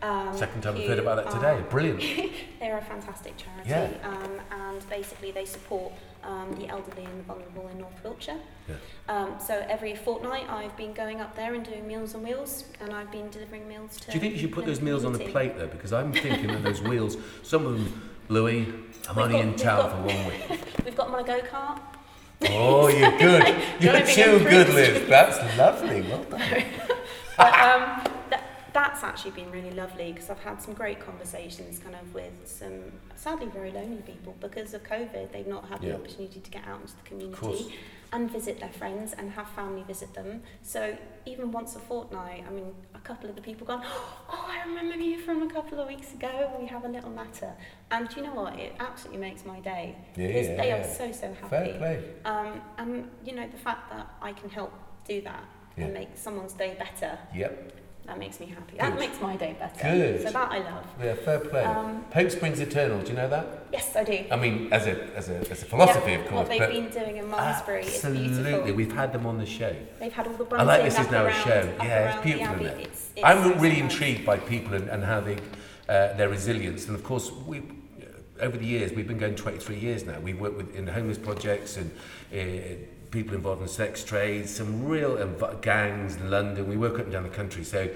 Um, Second time I've heard about that are- today. Brilliant. <laughs> They're a fantastic charity, Yeah. um, and basically they support um, the elderly and the vulnerable in North Wiltshire. Yeah. Um, so every fortnight, I've been going up there and doing Meals on Wheels, and I've been delivering meals to. Do you think you should put those meals on the community. plate though? Because I'm thinking that those wheels. Some of them, Louis, I'm We've only got- in town got- for one week. <laughs> We've got them on a go kart. Oh, you're <laughs> good. You're too good, Liz. That's lovely. Well done. <laughs> But um, that, that's actually been really lovely because I've had some great conversations kind of with some sadly very lonely people because of COVID. They've not had Yeah. the opportunity to get out into the community and visit their friends and have family visit them. So even once a fortnight, I mean, a couple of the people gone, <gasps> oh, I remember you from a couple of weeks ago. We have a little matter. And do you know what? It absolutely makes my day. Yeah, because they yeah. are so, so happy. Fair play. Um, and, you know, the fact that I can help do that and make someone's day better Yep. That makes me happy. Good. That makes my day better. Good. So that I love. Yeah, fair play. Um, Hope springs eternal. Do you know that? Yes, I do. I mean, as a as a as a philosophy, Yeah, of course. What they've been doing in Malmesbury is absolutely, beautiful. we've had them on the show. They've had all the I like this is now a show. Yeah, it's beautiful, Abbey. it? It's, it's I'm really nice. intrigued by people and, and how they uh, their resilience. And of course, we over the years we've been going 23 years now. We've worked with in homeless projects and uh, people involved in sex trades, some real um, gangs in London. We work up and down the country. So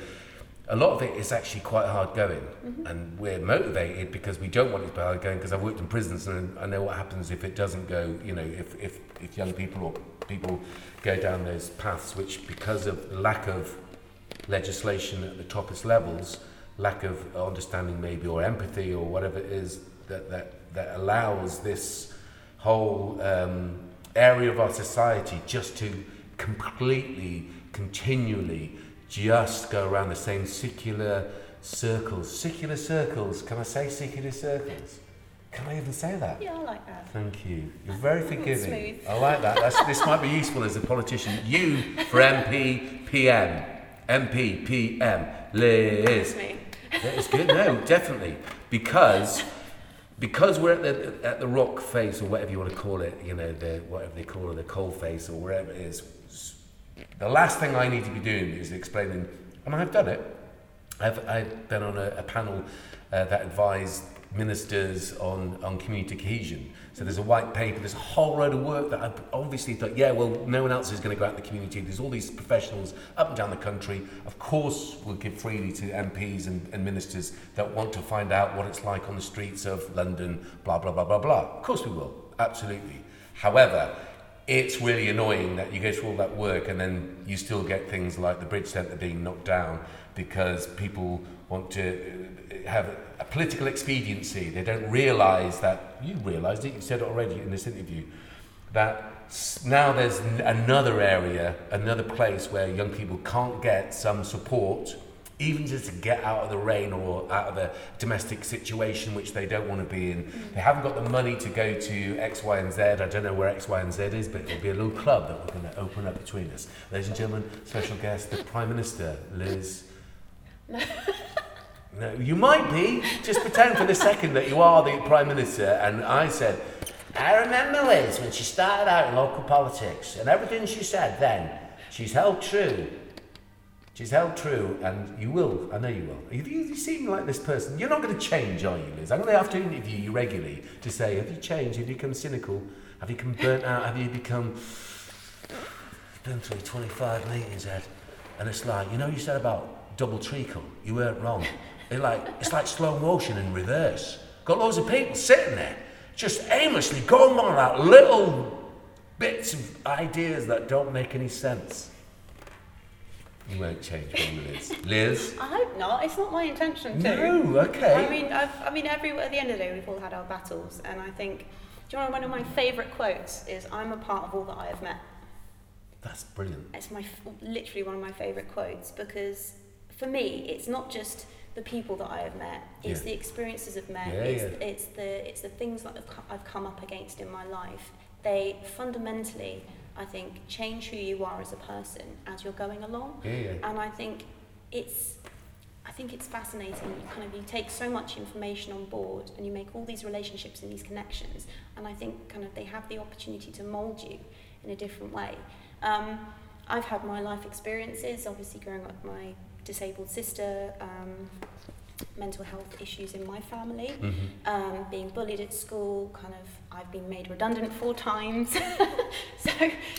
a lot of it is actually quite hard going, Mm-hmm. and we're motivated because we don't want it to be hard going. Because I've worked in prisons and I know what happens if it doesn't go. You know, if if if young people or people go down those paths, which because of lack of legislation at the toppest levels, lack of understanding maybe or empathy or whatever it is that that that allows this whole um, area of our society just to completely, continually, just go around the same circular circles. Circular circles. Can I say circular circles? Can I even say that? Yeah, I like that. Thank you. You're very forgiving. I like that. That's, this might be useful as a politician. You for MP, PM. MP, PM. Liz. That's me. That is good. No, definitely. Because <laughs> because we're at the at the rock face or whatever you want to call it, you know, the whatever they call it, the coal face or wherever it is. The last thing I need to be doing is explaining, and I've done it. I've I've been on a, a panel uh, that advised ministers on, on community cohesion. So there's a white paper, there's a whole load of work that I've obviously thought, yeah, well, no one else is going to go out in the community. There's all these professionals up and down the country. Of course, we'll give freely to MPs and, and ministers that want to find out what it's like on the streets of London, blah, blah, blah, blah, blah. Of course we will, absolutely. However, it's really annoying that you go through all that work and then you still get things like the bridge centre being knocked down because people want to uh, have a political expediency. They don't realise that, you realised it, you said it already in this interview, that now there's another area, another place where young people can't get some support, even just to get out of the rain or out of a domestic situation which they don't want to be in. They haven't got the money to go to X, Y, and Z. I don't know where X, Y, and Z is, but it'll be a little club that we're going to open up between us. Ladies and gentlemen, special guest, the Prime Minister, Liz. No, you might be. Just pretend for the second that you are the Prime Minister. And I said, I remember Liz when she started out in local politics and everything she said then, she's held true. She's held true, and you will. I know you will. You, you, seem like this person. You're not going to change, are you, Liz? I'm going to have to interview you regularly to say, have you changed? Have you become cynical? Have you become burnt out? Have you become. Been through 25 meetings, Ed. And it's like, you know, you said about double treacle. You weren't wrong. It's like, it's like slow motion in reverse. Got loads of people sitting there, just aimlessly going on about little bits of ideas that don't make any sense. You won't change, you, <laughs> Liz? Liz? I hope not. It's not my intention to. No, okay. I mean, I've, I mean, every at the end of the day, we've all had our battles, and I think, do you know one of my favourite quotes is, "I'm a part of all that I have met." That's brilliant. It's my literally one of my favourite quotes because, for me, it's not just the people that I have met; it's Yeah. the experiences I've met. Yeah, it's, yeah. it's the it's the things that I've, come up against in my life. They fundamentally, I think, change who you are as a person as you're going along. And I think it's I think it's fascinating. You kind of you take so much information on board and you make all these relationships and these connections. And I think kind of they have the opportunity to mold you in a different way. Um, I've had my life experiences, obviously growing up my disabled sister, um, mental health issues in my family, Mm-hmm. um, being bullied at school, kind of I've been made redundant four times. <laughs> so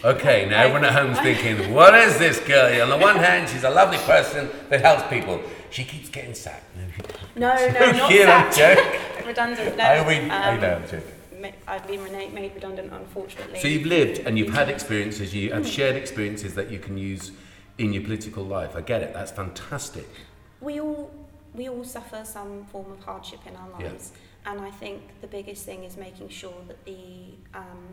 Okay, now everyone at home's <laughs> thinking, what is this girl? On the one hand, she's a lovely person that helps people. She keeps getting sacked. no, no, not <laughs> Joking, I'm sacked. redundant. No, I mean, I um, know, I'm joking. I've been made redundant, unfortunately. So you've lived and you've had experiences, you have shared experiences that you can use in your political life. I get it. That's fantastic. we all we all suffer some form of hardship in our Yeah. lives, and I think the biggest thing is making sure that the um,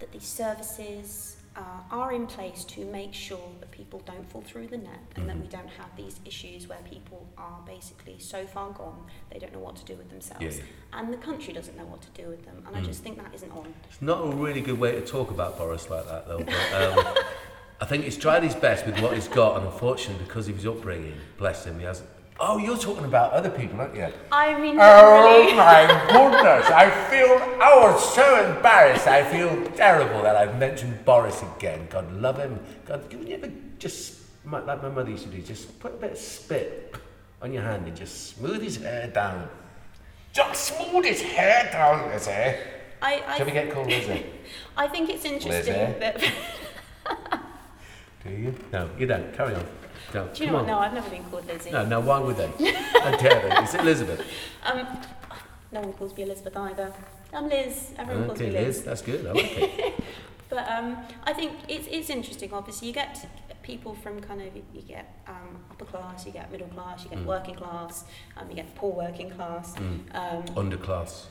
that the services uh, are in place to make sure that people don't fall through the net and that Mhm. we don't have these issues where people are basically so far gone they don't know what to do with themselves Yeah, yeah. and the country doesn't know what to do with them and I Mm. just think that isn't on. It's not a really good way to talk about Boris like that, though. But, um, <laughs> I think he's tried his best with what he's got, and unfortunately, because of his upbringing, bless him, he hasn't. Oh, you're talking about other people, aren't you? I mean, Oh generally- my <laughs> goodness! I feel oh so embarrassed. I feel terrible that I've mentioned Boris again. God love him. God, can you ever just like like my mother used to do? Just put a bit of spit on your hand and just smooth his hair down. Just smooth his hair down, Lizzie. I, I Shall we get called Lizzie? <laughs> I think it's interesting Lizzie? that <laughs> Do you? No, you don't. Carry on. No, Do you come know on. what? No, I've never been called Lizzie. No, no, why would they? <laughs> How dare they? It's Elizabeth. Um, no one calls me Elizabeth either. I'm Liz. Everyone calls Okay, me Liz. Liz, that's good. I like it. <laughs> <laughs> But um, I think it's, it's interesting. Obviously, you get people from kind of you get um, upper class, you get middle class, you get Mm. working class, um, you get poor working class. Mm. Um, Underclass.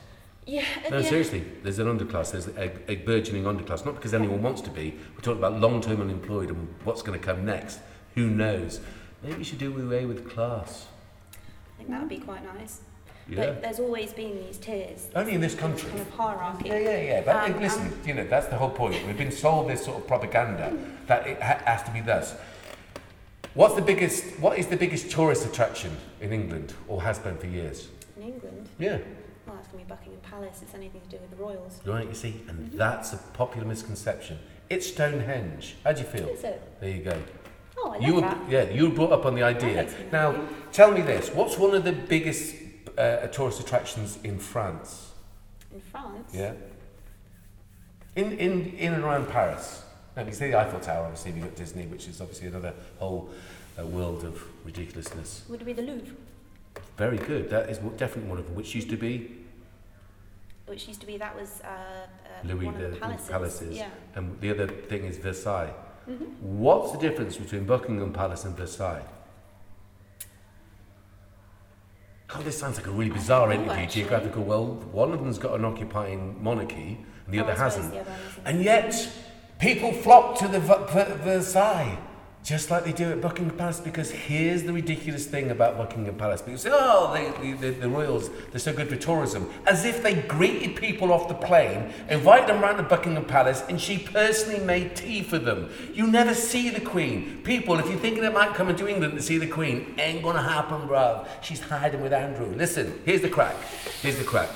Yeah, No, seriously, there's an underclass. There's a, a burgeoning underclass. Not because anyone wants to be. We're talking about long-term unemployed and what's going to come next. Who knows? Maybe we should do away with class. I think that would be quite nice. Yeah. But there's always been these tiers, Only in this country. kind of hierarchy. Yeah, yeah, yeah. But Um, listen, um, you know, that's the whole point. We've been sold this sort of propaganda that it ha- has to be thus. What's the biggest? What is the biggest tourist attraction in England, or has been for years? In England, Yeah. Well, it's going to be Buckingham Palace. It's anything to do with the royals. Right. You see, and that's a popular misconception. It's Stonehenge. How do you feel? Is it? There you go. Oh, I You were, that. yeah, you were brought up on the idea. Now, tell me this: What's one of the biggest uh, tourist attractions in France? In France, Yeah. In in in and around Paris. Now, you see the Eiffel Tower. Obviously, you've got Disney, which is obviously another whole uh, world of ridiculousness. would it be the Louvre, Very good. That is definitely one of them. Which used to be which used to be that was uh, uh, Louis one the, of the palaces. palaces, Yeah. and the other thing is Versailles. hmm What's the difference between Buckingham Palace and Versailles? God, this sounds like a really bizarre I don't know, interview, actually. geographical. Well, one of them's got an occupying monarchy, and the Oh, other hasn't. the other. And yet, people flock to the Ver- Ver- Versailles, just like they do at Buckingham Palace, because here's the ridiculous thing about Buckingham Palace. People say, oh, they, the, the, the royals, they're so good for tourism. As if they greeted people off the plane, invited them round to Buckingham Palace, and she personally made tea for them. You never see the Queen. People, if you're thinking they might come into England to see the Queen, ain't gonna happen, bruv. She's hiding with Andrew. Listen, here's the crack. Here's the crack.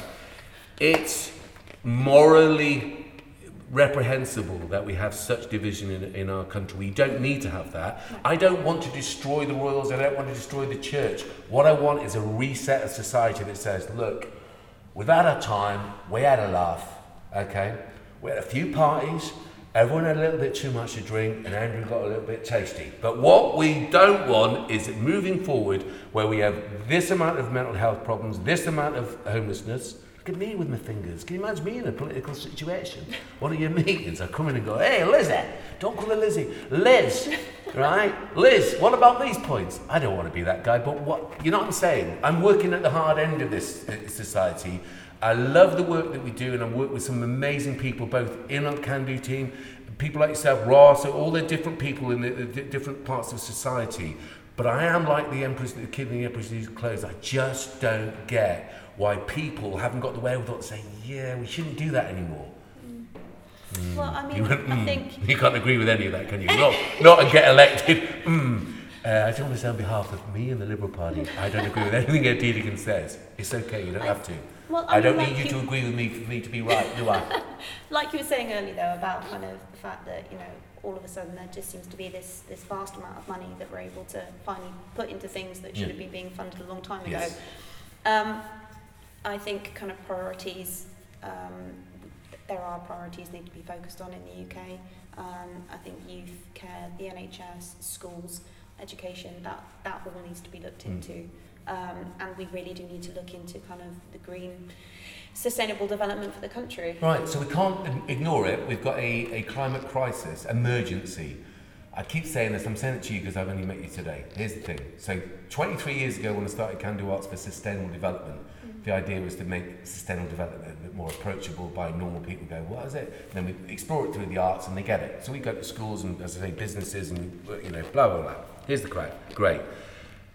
It's morally reprehensible that we have such division in, in our country. We don't need to have that. I don't want to destroy the royals. I don't want to destroy the church. What I want is a reset of society that says, look, we've had our time. We had a laugh. Okay, we had a few parties. Everyone had a little bit too much to drink, and Andrew got a little bit tasty. But what we don't want is moving forward, where we have this amount of mental health problems, this amount of homelessness. Look at me with my fingers. Can you imagine me in a political situation? One of your meetings, I come in and go, hey, Lizzie, don't call her Lizzie, Liz, right? Liz, what about these points? I don't want to be that guy, but what, you know what I'm saying? I'm working at the hard end of this uh, society. I love the work that we do, and I work with some amazing people, both in our Can Do team, people like yourself, Ross, all the different people in the, the different parts of society. But I am like the Empress, the kid in the New Clothes. I just don't get why people haven't got the wherewithal to say, yeah, we shouldn't do that anymore. Well, I You, mean, went, I "Mm." think you can't agree with any of that, can you? Not, not and get elected. <laughs> Mm. Uh, I don't want to say on behalf of me and the Liberal Party. I don't agree with anything Ed Deedigan says. It's okay, you don't have to. well, I mean, don't like need you to agree with me for me to be right, do I? <laughs> like you were saying earlier though about kind of the fact that you know all of a sudden there just seems to be this this vast amount of money that we're able to finally put into things that should Yeah. have been being funded a long time ago. Yes. Um, I think kind of priorities. Um, there are priorities need to be focused on in the UK. Um, I think youth care, the NHS, schools, education. That that all needs to be looked Mm. into. Um, and we really do need to look into kind of the green, sustainable development for the country. Right, so we can't ignore it. We've got a, a climate crisis, emergency. I keep saying this, I'm saying it to you because I've only met you today. Here's the thing. So, 23 years ago, when I started Can Do Arts for Sustainable Development, the idea was to make sustainable development a bit more approachable by normal people go, what is it? And then we explore it through the arts and they get it. So we go to schools and, as I say, businesses and, you know, blah, blah, blah. Here's the crack. Great.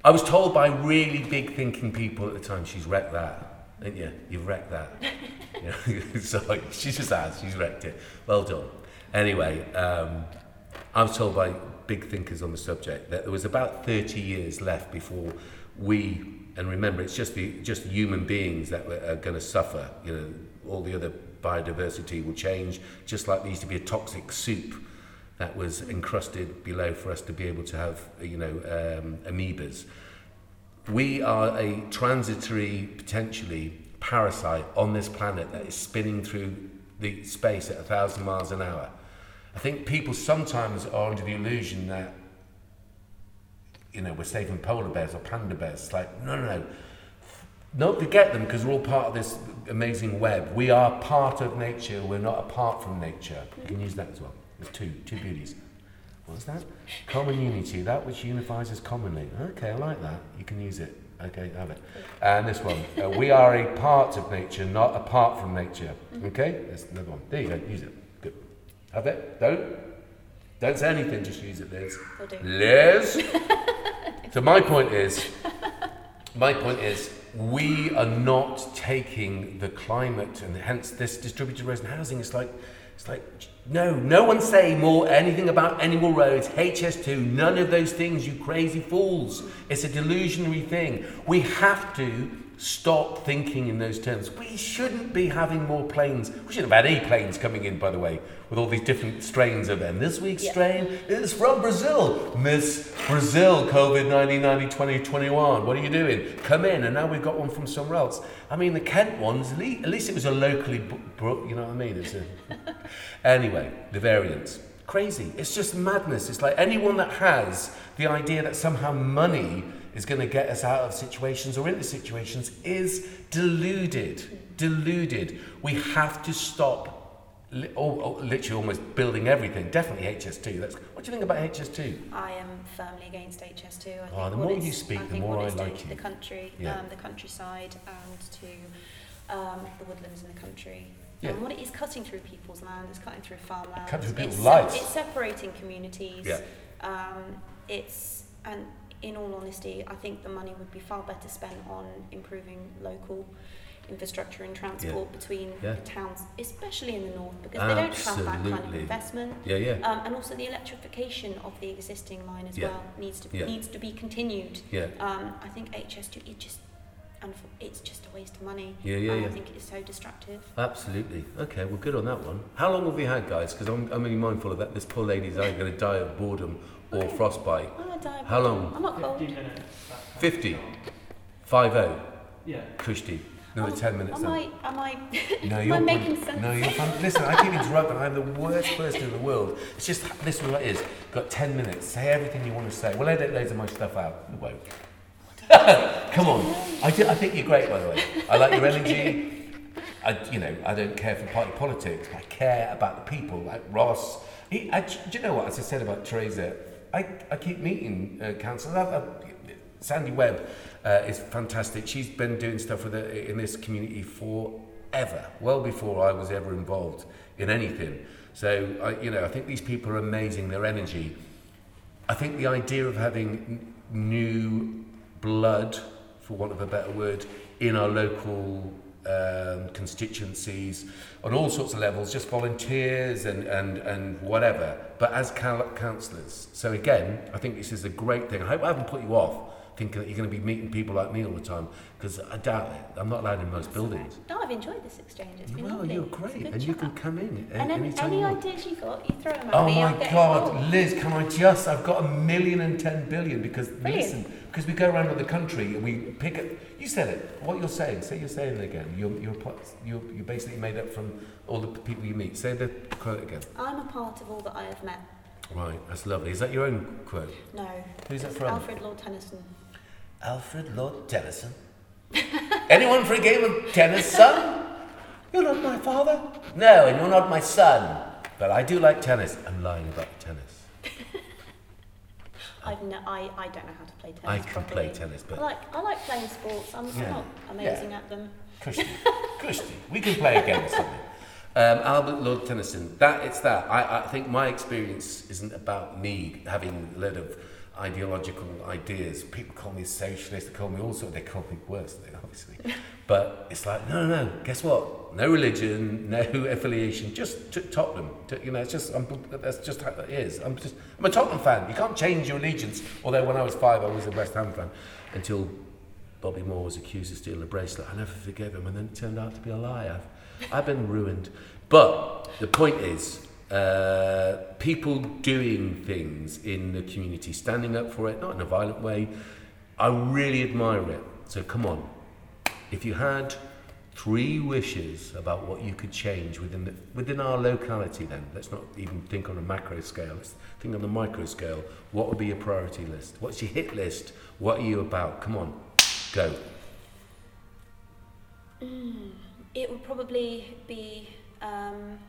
I was told by really big thinking people at the time, she's wrecked that, didn't you? You've wrecked that. <laughs> you know, <laughs> so she just has, she's wrecked it. Well done. Anyway, um, I was told by big thinkers on the subject that there was about 30 years left before we, and remember, it's just the just human beings that are going to suffer. You know, all the other biodiversity will change, just like there used to be a toxic soup that was encrusted below for us to be able to have, you know, um, amoebas. We are a transitory, potentially, parasite on this planet that is spinning through the space at a thousand miles an hour. I think people sometimes are under the illusion that, you know, we're saving polar bears or panda bears. It's like, no, no, no. Don't forget them because we're all part of this amazing web. We are part of nature. We're not apart from nature. You can use that as well. There's two, two beauties. What's that? Common unity, that which unifies us commonly. Okay, I like that. You can use it. Okay, have it. And this one. Uh, we are a part of nature, not apart from nature. Okay? That's another one. There you go. Use it. Good. Have it. Don't. Don't say anything. Just use it, Liz. Will do. Liz. so my point is, my point is, we are not taking the climate and hence this distributed resident housing. It's like, it's like, no, no one's saying more anything about any more roads, HS2, none of those things, you crazy fools. It's a delusionary thing. We have to stop thinking in those terms. We shouldn't be having more planes. We shouldn't have had any planes coming in, by the way, with all these different strains of them. This week's Yeah. strain is from Brazil. Miss Brazil, COVID 19, 2021. What are you doing? Come in. And now we've got one from somewhere else. I mean, the Kent ones, at least, it was a locally, bro- you know what I mean? It's a, <laughs> anyway, the variants. Crazy. It's just madness. It's like anyone that has the idea that somehow money is going to get us out of situations or into situations is deluded. Deluded. We have to stop li- oh, oh, literally almost building everything. Definitely HS2. That's, what do you think about HS2? I am firmly against HS2. I think Oh, the more it's- you speak, I the more I like you. the country, Yeah. um, the countryside, and to um, the woodlands in the country. Yeah. And what it is cutting through people's land, it's cutting through farmland. Cutting through it's, people's lives. It's separating communities. Yeah. Um, it's and in all honesty, I think the money would be far better spent on improving local infrastructure and transport between Yeah. the towns, especially in the north, because they don't have that kind of investment. Yeah, yeah. Um, and also the electrification of the existing line as Yeah. well needs to Yeah. needs to be continued. Yeah. Um, I think HS2 it just and it's just a waste of money. Yeah, yeah, and yeah. I think it's so destructive. Absolutely. Okay, well, good on that one. How long have we had, guys? Because I'm, I'm really mindful of that. This poor lady's either going to die of boredom or Okay. frostbite. I'm not dying. How long? I'm not cold. 15 minutes. 50. 5 0. Yeah. Kushti. Another 10 minutes Am then. I? Am I? No, <laughs> am you're I making sense? No, you're fun. Listen, I keep interrupting. I'm the worst person in the world. It's just this is what it is. Got ten minutes. Say everything you want to say. We'll edit loads of my stuff out. We won't. <laughs> Come on. I, do, I think you're great, by the way. I like your energy. I, you know, I don't care for party politics. I care about the people, like Ross. He, I, do you know what? As I said about Teresa, I, I keep meeting uh, councillors. I've, I've, Sandy Webb uh, is fantastic. She's been doing stuff with it in this community forever, well before I was ever involved in anything. So, I, you know, I think these people are amazing. Their energy. I think the idea of having n- new blood, for want of a better word, in our local um, constituencies on all sorts of levels, just volunteers and, and, and whatever, but as councillors. So again, I think this is a great thing. I hope I haven't put you off thinking that you're going to be meeting people like me all the time, because I doubt it. I'm not allowed in most buildings. No, I've enjoyed this exchange. It's been Well, lovely. you're great, and you can come in a- And then anytime any you ideas you got, you throw them at Oh me. my God, involved. Liz, can I just? I've got a million and ten billion because Brilliant. listen, because we go around the country and we pick it. You said it. What you're saying? Say you're saying it again. You're you're you're, you're basically made up from all the people you meet. Say the quote again. I'm a part of all that I have met. Right, that's lovely. Is that your own quote? No. Who's that from? Alfred Lord Tennyson. Alfred Lord Tennyson. <laughs> Anyone for a game of tennis, son? You're not my father. No, and you're not my son. But I do like tennis. I'm lying about tennis. <laughs> I've no, I, I don't know how to play tennis I can properly. play tennis, I but like I like playing sports. I'm Yeah. not amazing Yeah. at them. Kushti, <laughs> Kushti, we can play a game or something. Um, Albert Lord Tennyson, that it's that. I, I think my experience isn't about me having a lot of ideological ideas. People call me socialist, they call me all sorts, they call me worse, they obviously. But it's like, no, no, no, guess what? No religion, no <laughs> affiliation, just t- Tottenham. T- you know, it's just, I'm, that's just how it is. I'm just, I'm a Tottenham fan. You can't change your allegiance. Although when I was five, I was a West Ham fan until Bobby Moore was accused of stealing a bracelet. I never forgave him, and then it turned out to be a lie. I've, I've been ruined. But the point is, uh, people doing things in the community, standing up for it, not in a violent way, I really admire it. So come on. If you had three wishes about what you could change within the, within our locality then let's not even think on a macro scale let's think on the micro scale what would be your priority list? What's your hit list? What are you about? Come on go. Mm, it would probably be um,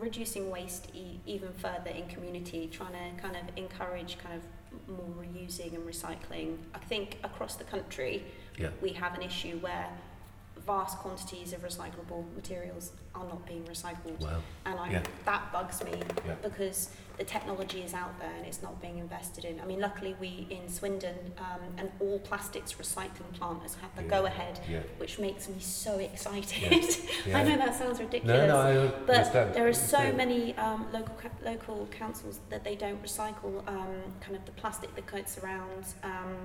reducing waste e- even further in community, trying to kind of encourage kind of more reusing and recycling. I think across the country yeah we have an issue where vast quantities of recyclable materials are not being recycled. wow And I, Yeah. that bugs me Yeah. because the technology is out there and it's not being invested in. I mean, luckily we in Swindon, um, an all plastics recycling plant has had the Yeah. go ahead, which makes me so excited. <laughs> I know that sounds ridiculous. no no But understand there are so many um, local local councils that they don't recycle um, kind of the plastic that goes around um,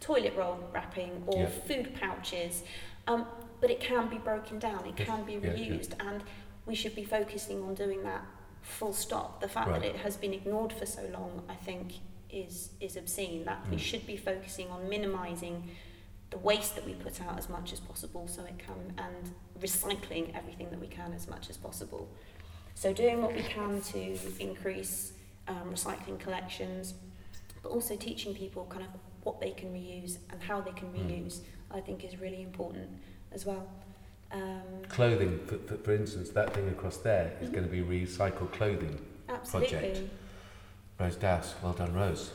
toilet roll wrapping or food pouches. Um, but it can be broken down, it Yes. can be Yeah, yeah. reused, and we should be focusing on doing that full stop. The fact Right. that it has been ignored for so long, I think, is is obscene. That we Mm. should be focusing on minimising the waste that we put out as much as possible so it can and recycling everything that we can as much as possible so doing what we can to increase um, recycling collections but also teaching people kind of what they can reuse and how they can Mm. I think is really important as well um, clothing for, for, instance that thing across there is Mhm. going to be recycled clothing absolutely Project. Rose Das, well done, Rose.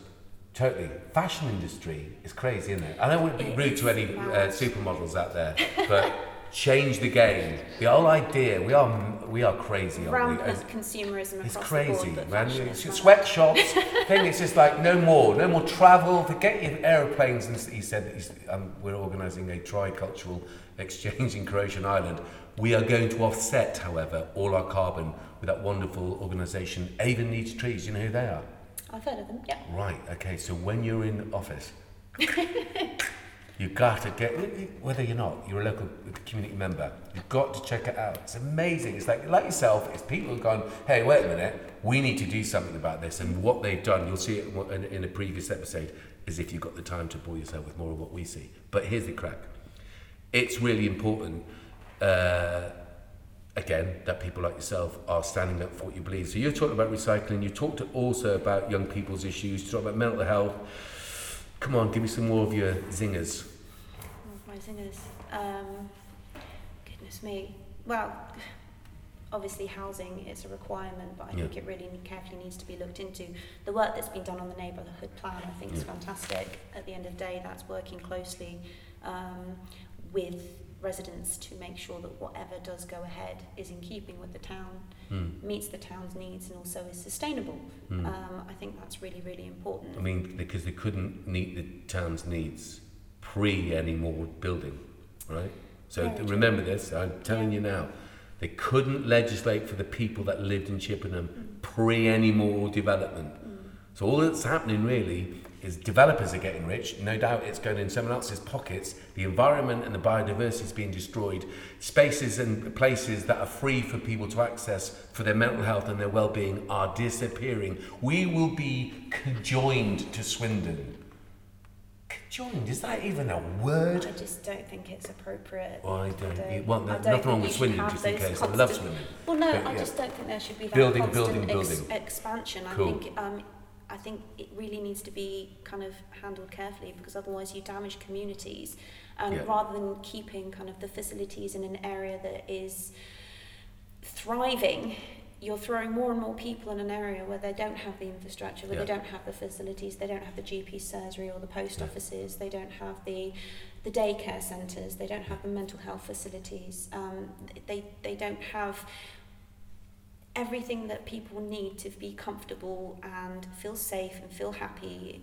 Totally. Fashion industry is crazy, isn't it? I don't want to be rude to any uh, supermodels out there, but <laughs> change the game. The whole idea, we are we are crazy, rampant consumerism It's crazy, <laughs> the board, man. It's sweatshops. thing. It's just like no more, no more travel. Forget your aeroplanes. And he said um, we're organising a tricultural exchange in Croatian Island. We are going to offset, however, all our carbon with that wonderful organisation, Avon Needs Trees. You know who they are? I've heard of them. Yeah. Right, okay, so when you're in office, <laughs> you've got to get, whether you're not, you're a local community member, you've got to check it out. It's amazing. It's like, like yourself, it's people who've gone, hey, wait a minute, we need to do something about this. And what they've done, you'll see it in, in a previous episode, is if you've got the time to bore yourself with more of what we see. But here's the crack. It's really important, uh, again, that people like yourself are standing up for what you believe. So you're talking about recycling, you talked also about young people's issues, you talk about mental health. Come on, give me some more of your zingers. One singers. Um, goodness me. Well, obviously housing is a requirement, but I think it really carefully needs to be looked into. The work that's been done on the neighbourhood plan, I think, is fantastic. At the end of the day, that's working closely um, with residents to make sure that whatever does go ahead is in keeping with the town, Hmm. meets the town's needs, and also is sustainable. Hmm. Um, I think that's really, really important. I mean, because they couldn't meet the town's needs pre any more building, right? So true. remember this, I'm telling you now. They couldn't legislate for the people that lived in Chippenham Mm. pre any more development. Mm. So all that's happening really is developers are getting rich. No doubt it's going in someone else's pockets. The environment and the biodiversity is being destroyed. Spaces and places that are free for people to access for their mental health and their well-being are disappearing. We will be conjoined to Swindon. Conjoined? Is that even a word? I just don't think it's appropriate. Well, I don't. I well, there's nothing wrong with you should Swindon, have just in case. I love swimming. Well, no, But, I just don't think there should be that Building, constant building, ex- building. expansion. I think um, I think it really needs to be kind of handled carefully because otherwise you damage communities. And Yeah. rather than keeping kind of the facilities in an area that is thriving, you're throwing more and more people in an area where they don't have the infrastructure, where Yeah. they don't have the facilities, they don't have the GP surgery or the post Yeah. offices, they don't have the the daycare centres, they don't have the mental health facilities, um, they they don't have everything that people need to be comfortable and feel safe and feel happy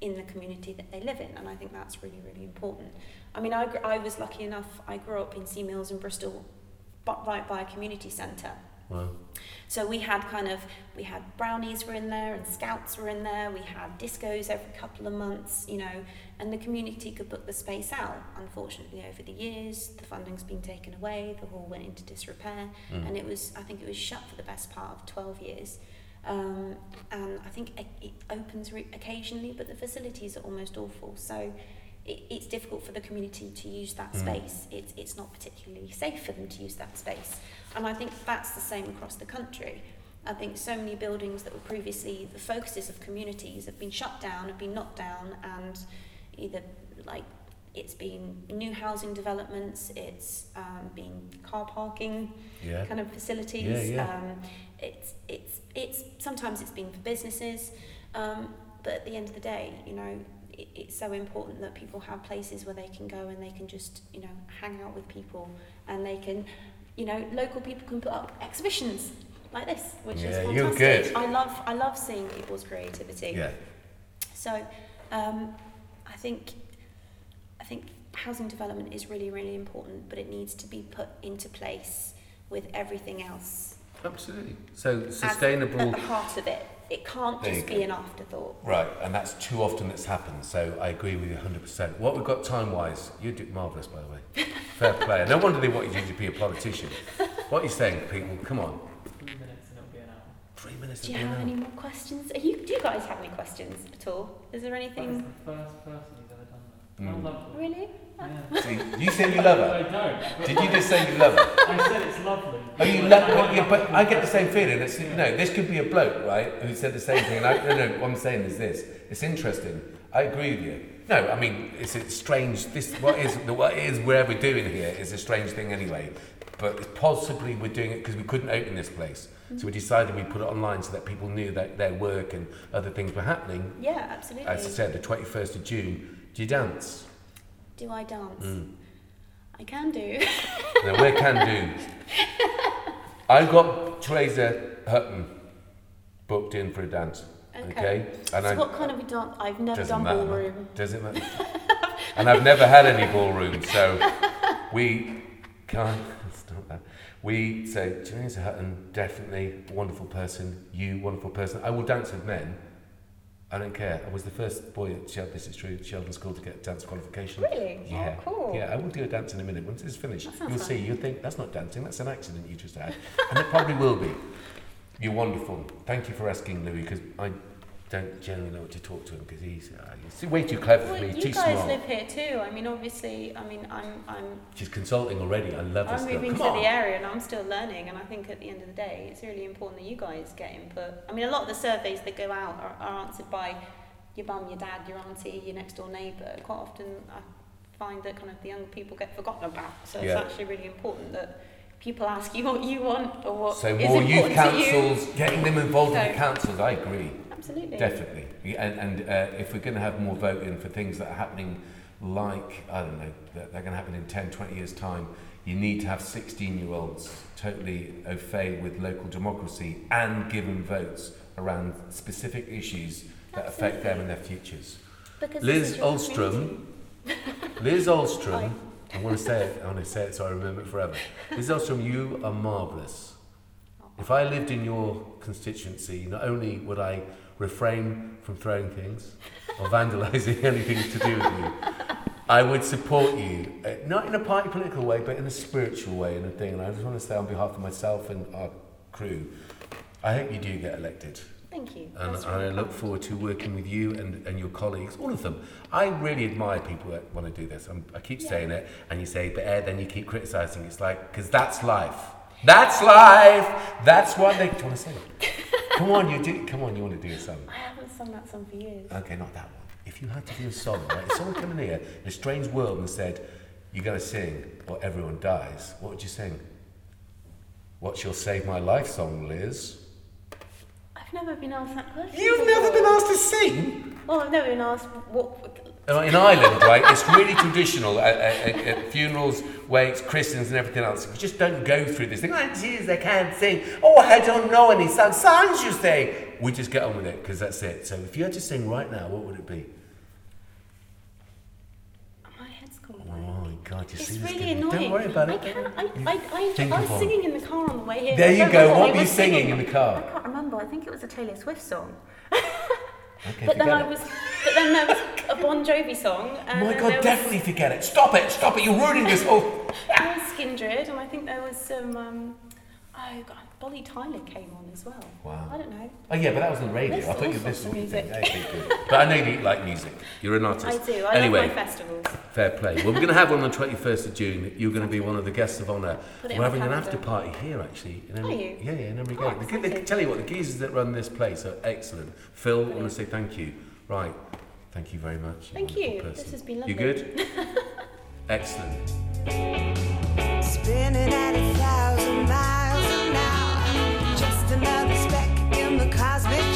in the community that they live in and I think that's really really important. I mean I, gr- I was lucky enough I grew up in Sea Mills in Bristol but right by a community centre So we had kind of we had brownies were in there and scouts were in there. We had discos every couple of months, you know, and the community could book the space out. Unfortunately, over the years, the funding's been taken away. The hall went into disrepair, mm. and it was I think it was shut for the best part of 12 years. Um, and I think it, it opens re- occasionally, but the facilities are almost awful. So it, it's difficult for the community to use that Mm. space. It's, it's not particularly safe for them to use that space. And I think that's the same across the country. I think so many buildings that were previously the focuses of communities have been shut down, have been knocked down, and either like it's been new housing developments, it's um, been car parking Yeah. kind of facilities. Yeah, yeah. Um, it's it's it's sometimes it's been for businesses, um, but at the end of the day, you know, it, it's so important that people have places where they can go and they can just you know hang out with people and they can, you know, local people can put up exhibitions like this, which Yeah, is fantastic. you're good. I love I love seeing people's creativity. Yeah. So, um, I think, I think housing development is really, really important, but it needs to be put into place with everything else Absolutely. So as sustainable. at the heart of it. It can't There just be an afterthought. Right, and that's too often that's happened. So I agree with you 100%. What we've got time-wise, you do marvellous, by the way. <laughs> Fair play. No wonder they want you to be a politician. What are you saying, people? Come on. Three minutes and it'll be an hour. Three minutes Do you have any more questions? Are you, do you guys have any questions at all? Is there anything? That is anything? the first person who's ever done that. Mm. I love. Really? Yeah. See, you said you love her. I her. don't. Did you just say you love her? I said it's lovely. Oh, you love well, yeah, but I get the same feeling. It's, you know, this could be a bloke, right, who said the same thing. And I, no, no, what I'm saying is this. It's interesting. I agree with you. No, I mean, it's a strange, this, what is, what is wherever we're doing here is a strange thing anyway. But possibly we're doing it because we couldn't open this place. So we decided we put it online so that people knew that their work and other things were happening. Yeah, absolutely. As I said, the 21st of June. Do you dance? Do I dance? Mm. I can do. Now, where can do? I've got Teresa Hutton booked in for a dance. Okay. Okay. And so I what kind of a dance? I've never done matter. ballroom. Doesn't matter. and I've never had any ballroom, so we can't. <laughs> Stop that. We say Teresa Hutton, definitely wonderful person. You wonderful person. I will dance with men. I don't care. I was the first boy at Shel- this is true, Sheldon School to get dance qualification. Really? Oh, yeah. Oh, cool. Yeah, I will do a dance in a minute. Once it's finished, you'll fun. see. You'll think that's not dancing. That's an accident you just had, and it probably will be. You're wonderful. Thank you for asking, Louis, because I don't generally know what to talk to him because he's, uh, he's way too clever Well, for me. you Too guys smart. live here too. I mean, obviously, I mean, I'm, I'm, She's consulting already. I love I'm moving to on. the area and I'm still learning. And I think at the end of the day, it's really important that you guys get input. I mean, a lot of the surveys that go out are, are answered by your mum, your dad, your auntie, your next door neighbour. Quite often, I find that kind of the young people get forgotten about. So Yeah. it's actually really important that people ask you what you want or what So is more youth important to you. councils, getting them involved in the councils. I agree. Absolutely. Definitely. Yeah, And, and uh, if we're going to have more voting for things that are happening like, I don't know, that they're going to happen in 10, 20 years' time, you need to have 16 year olds totally au fait with local democracy and given votes around specific issues that affect them and their futures. Because Liz is Alstrom. <laughs> Liz Alstrom, Hi. I want to say it, I want to say it so I remember it forever. Liz Alstrom, you are marvellous. If I lived in your constituency, not only would I refrain from throwing things or vandalising <laughs> anything to do with you, I would support you, uh, in a party political way, but in a spiritual way and a thing. And I just want to say on behalf of myself and our crew, I hope you do get elected. Thank you. And That's I really look forward to working with you and, and your colleagues, all of them. I really admire people that want to do this. I'm, I keep Yeah. saying it, and you say, but Ed, then you keep criticising. It's like, because that's life. That's life. That's what they. Do you want to sing it? <laughs> Come on, you do. Come on, you want to do a song? I haven't sung that song for years. Okay, not that one. If you had to do a song, right? If someone came in here in a strange world and said, "You're going to sing or everyone dies," what would you sing? What's your "Save My Life" song, Liz? I've never been asked that question. You've never been asked to sing. Well, I've never been asked what. In Ireland, right, it's really traditional at, at, at, at funerals, wakes, christens, and everything else. You just don't go through this thing. Oh, jeez, I can't sing. Oh, I don't know any songs. Songs, you say. We just get on with it because that's it. So if you had to sing right now, what would it be? My head's gone Oh blank. my God, you It's see this? really Don't annoying. worry about I it. can't. I, I, I, I was singing in the car on the way here. There you go. What I were you was singing in the car? I can't remember. I think it was a Taylor Swift song. <laughs> Okay, But then I it. was. But then there was a Bon Jovi song. And My God, definitely forget it. Stop it. Stop it. You're ruining this whole. <laughs> Was, there was Skindred, and I think there was some. Um, Oh God, Bonnie Tyler came on as well. Wow. I don't know. Oh yeah, but that was on the radio. There's I thought you this sorts was of what you think. music. But I know you like music. You're an artist. I do. I anyway, love my festivals. fair play. Well, we're going to have one on the 21st of June. You're going to be one of the guests of honour. We're having an after party here, actually. In Are you? Yeah, yeah, in Emery Oh, Gate. The, the, tell you what, the geezers that run this place are excellent. Phil, I want to say thank you. Right. Thank you very much. Thank wonderful you. person. This has been lovely. You lovely. good? excellent. spinning as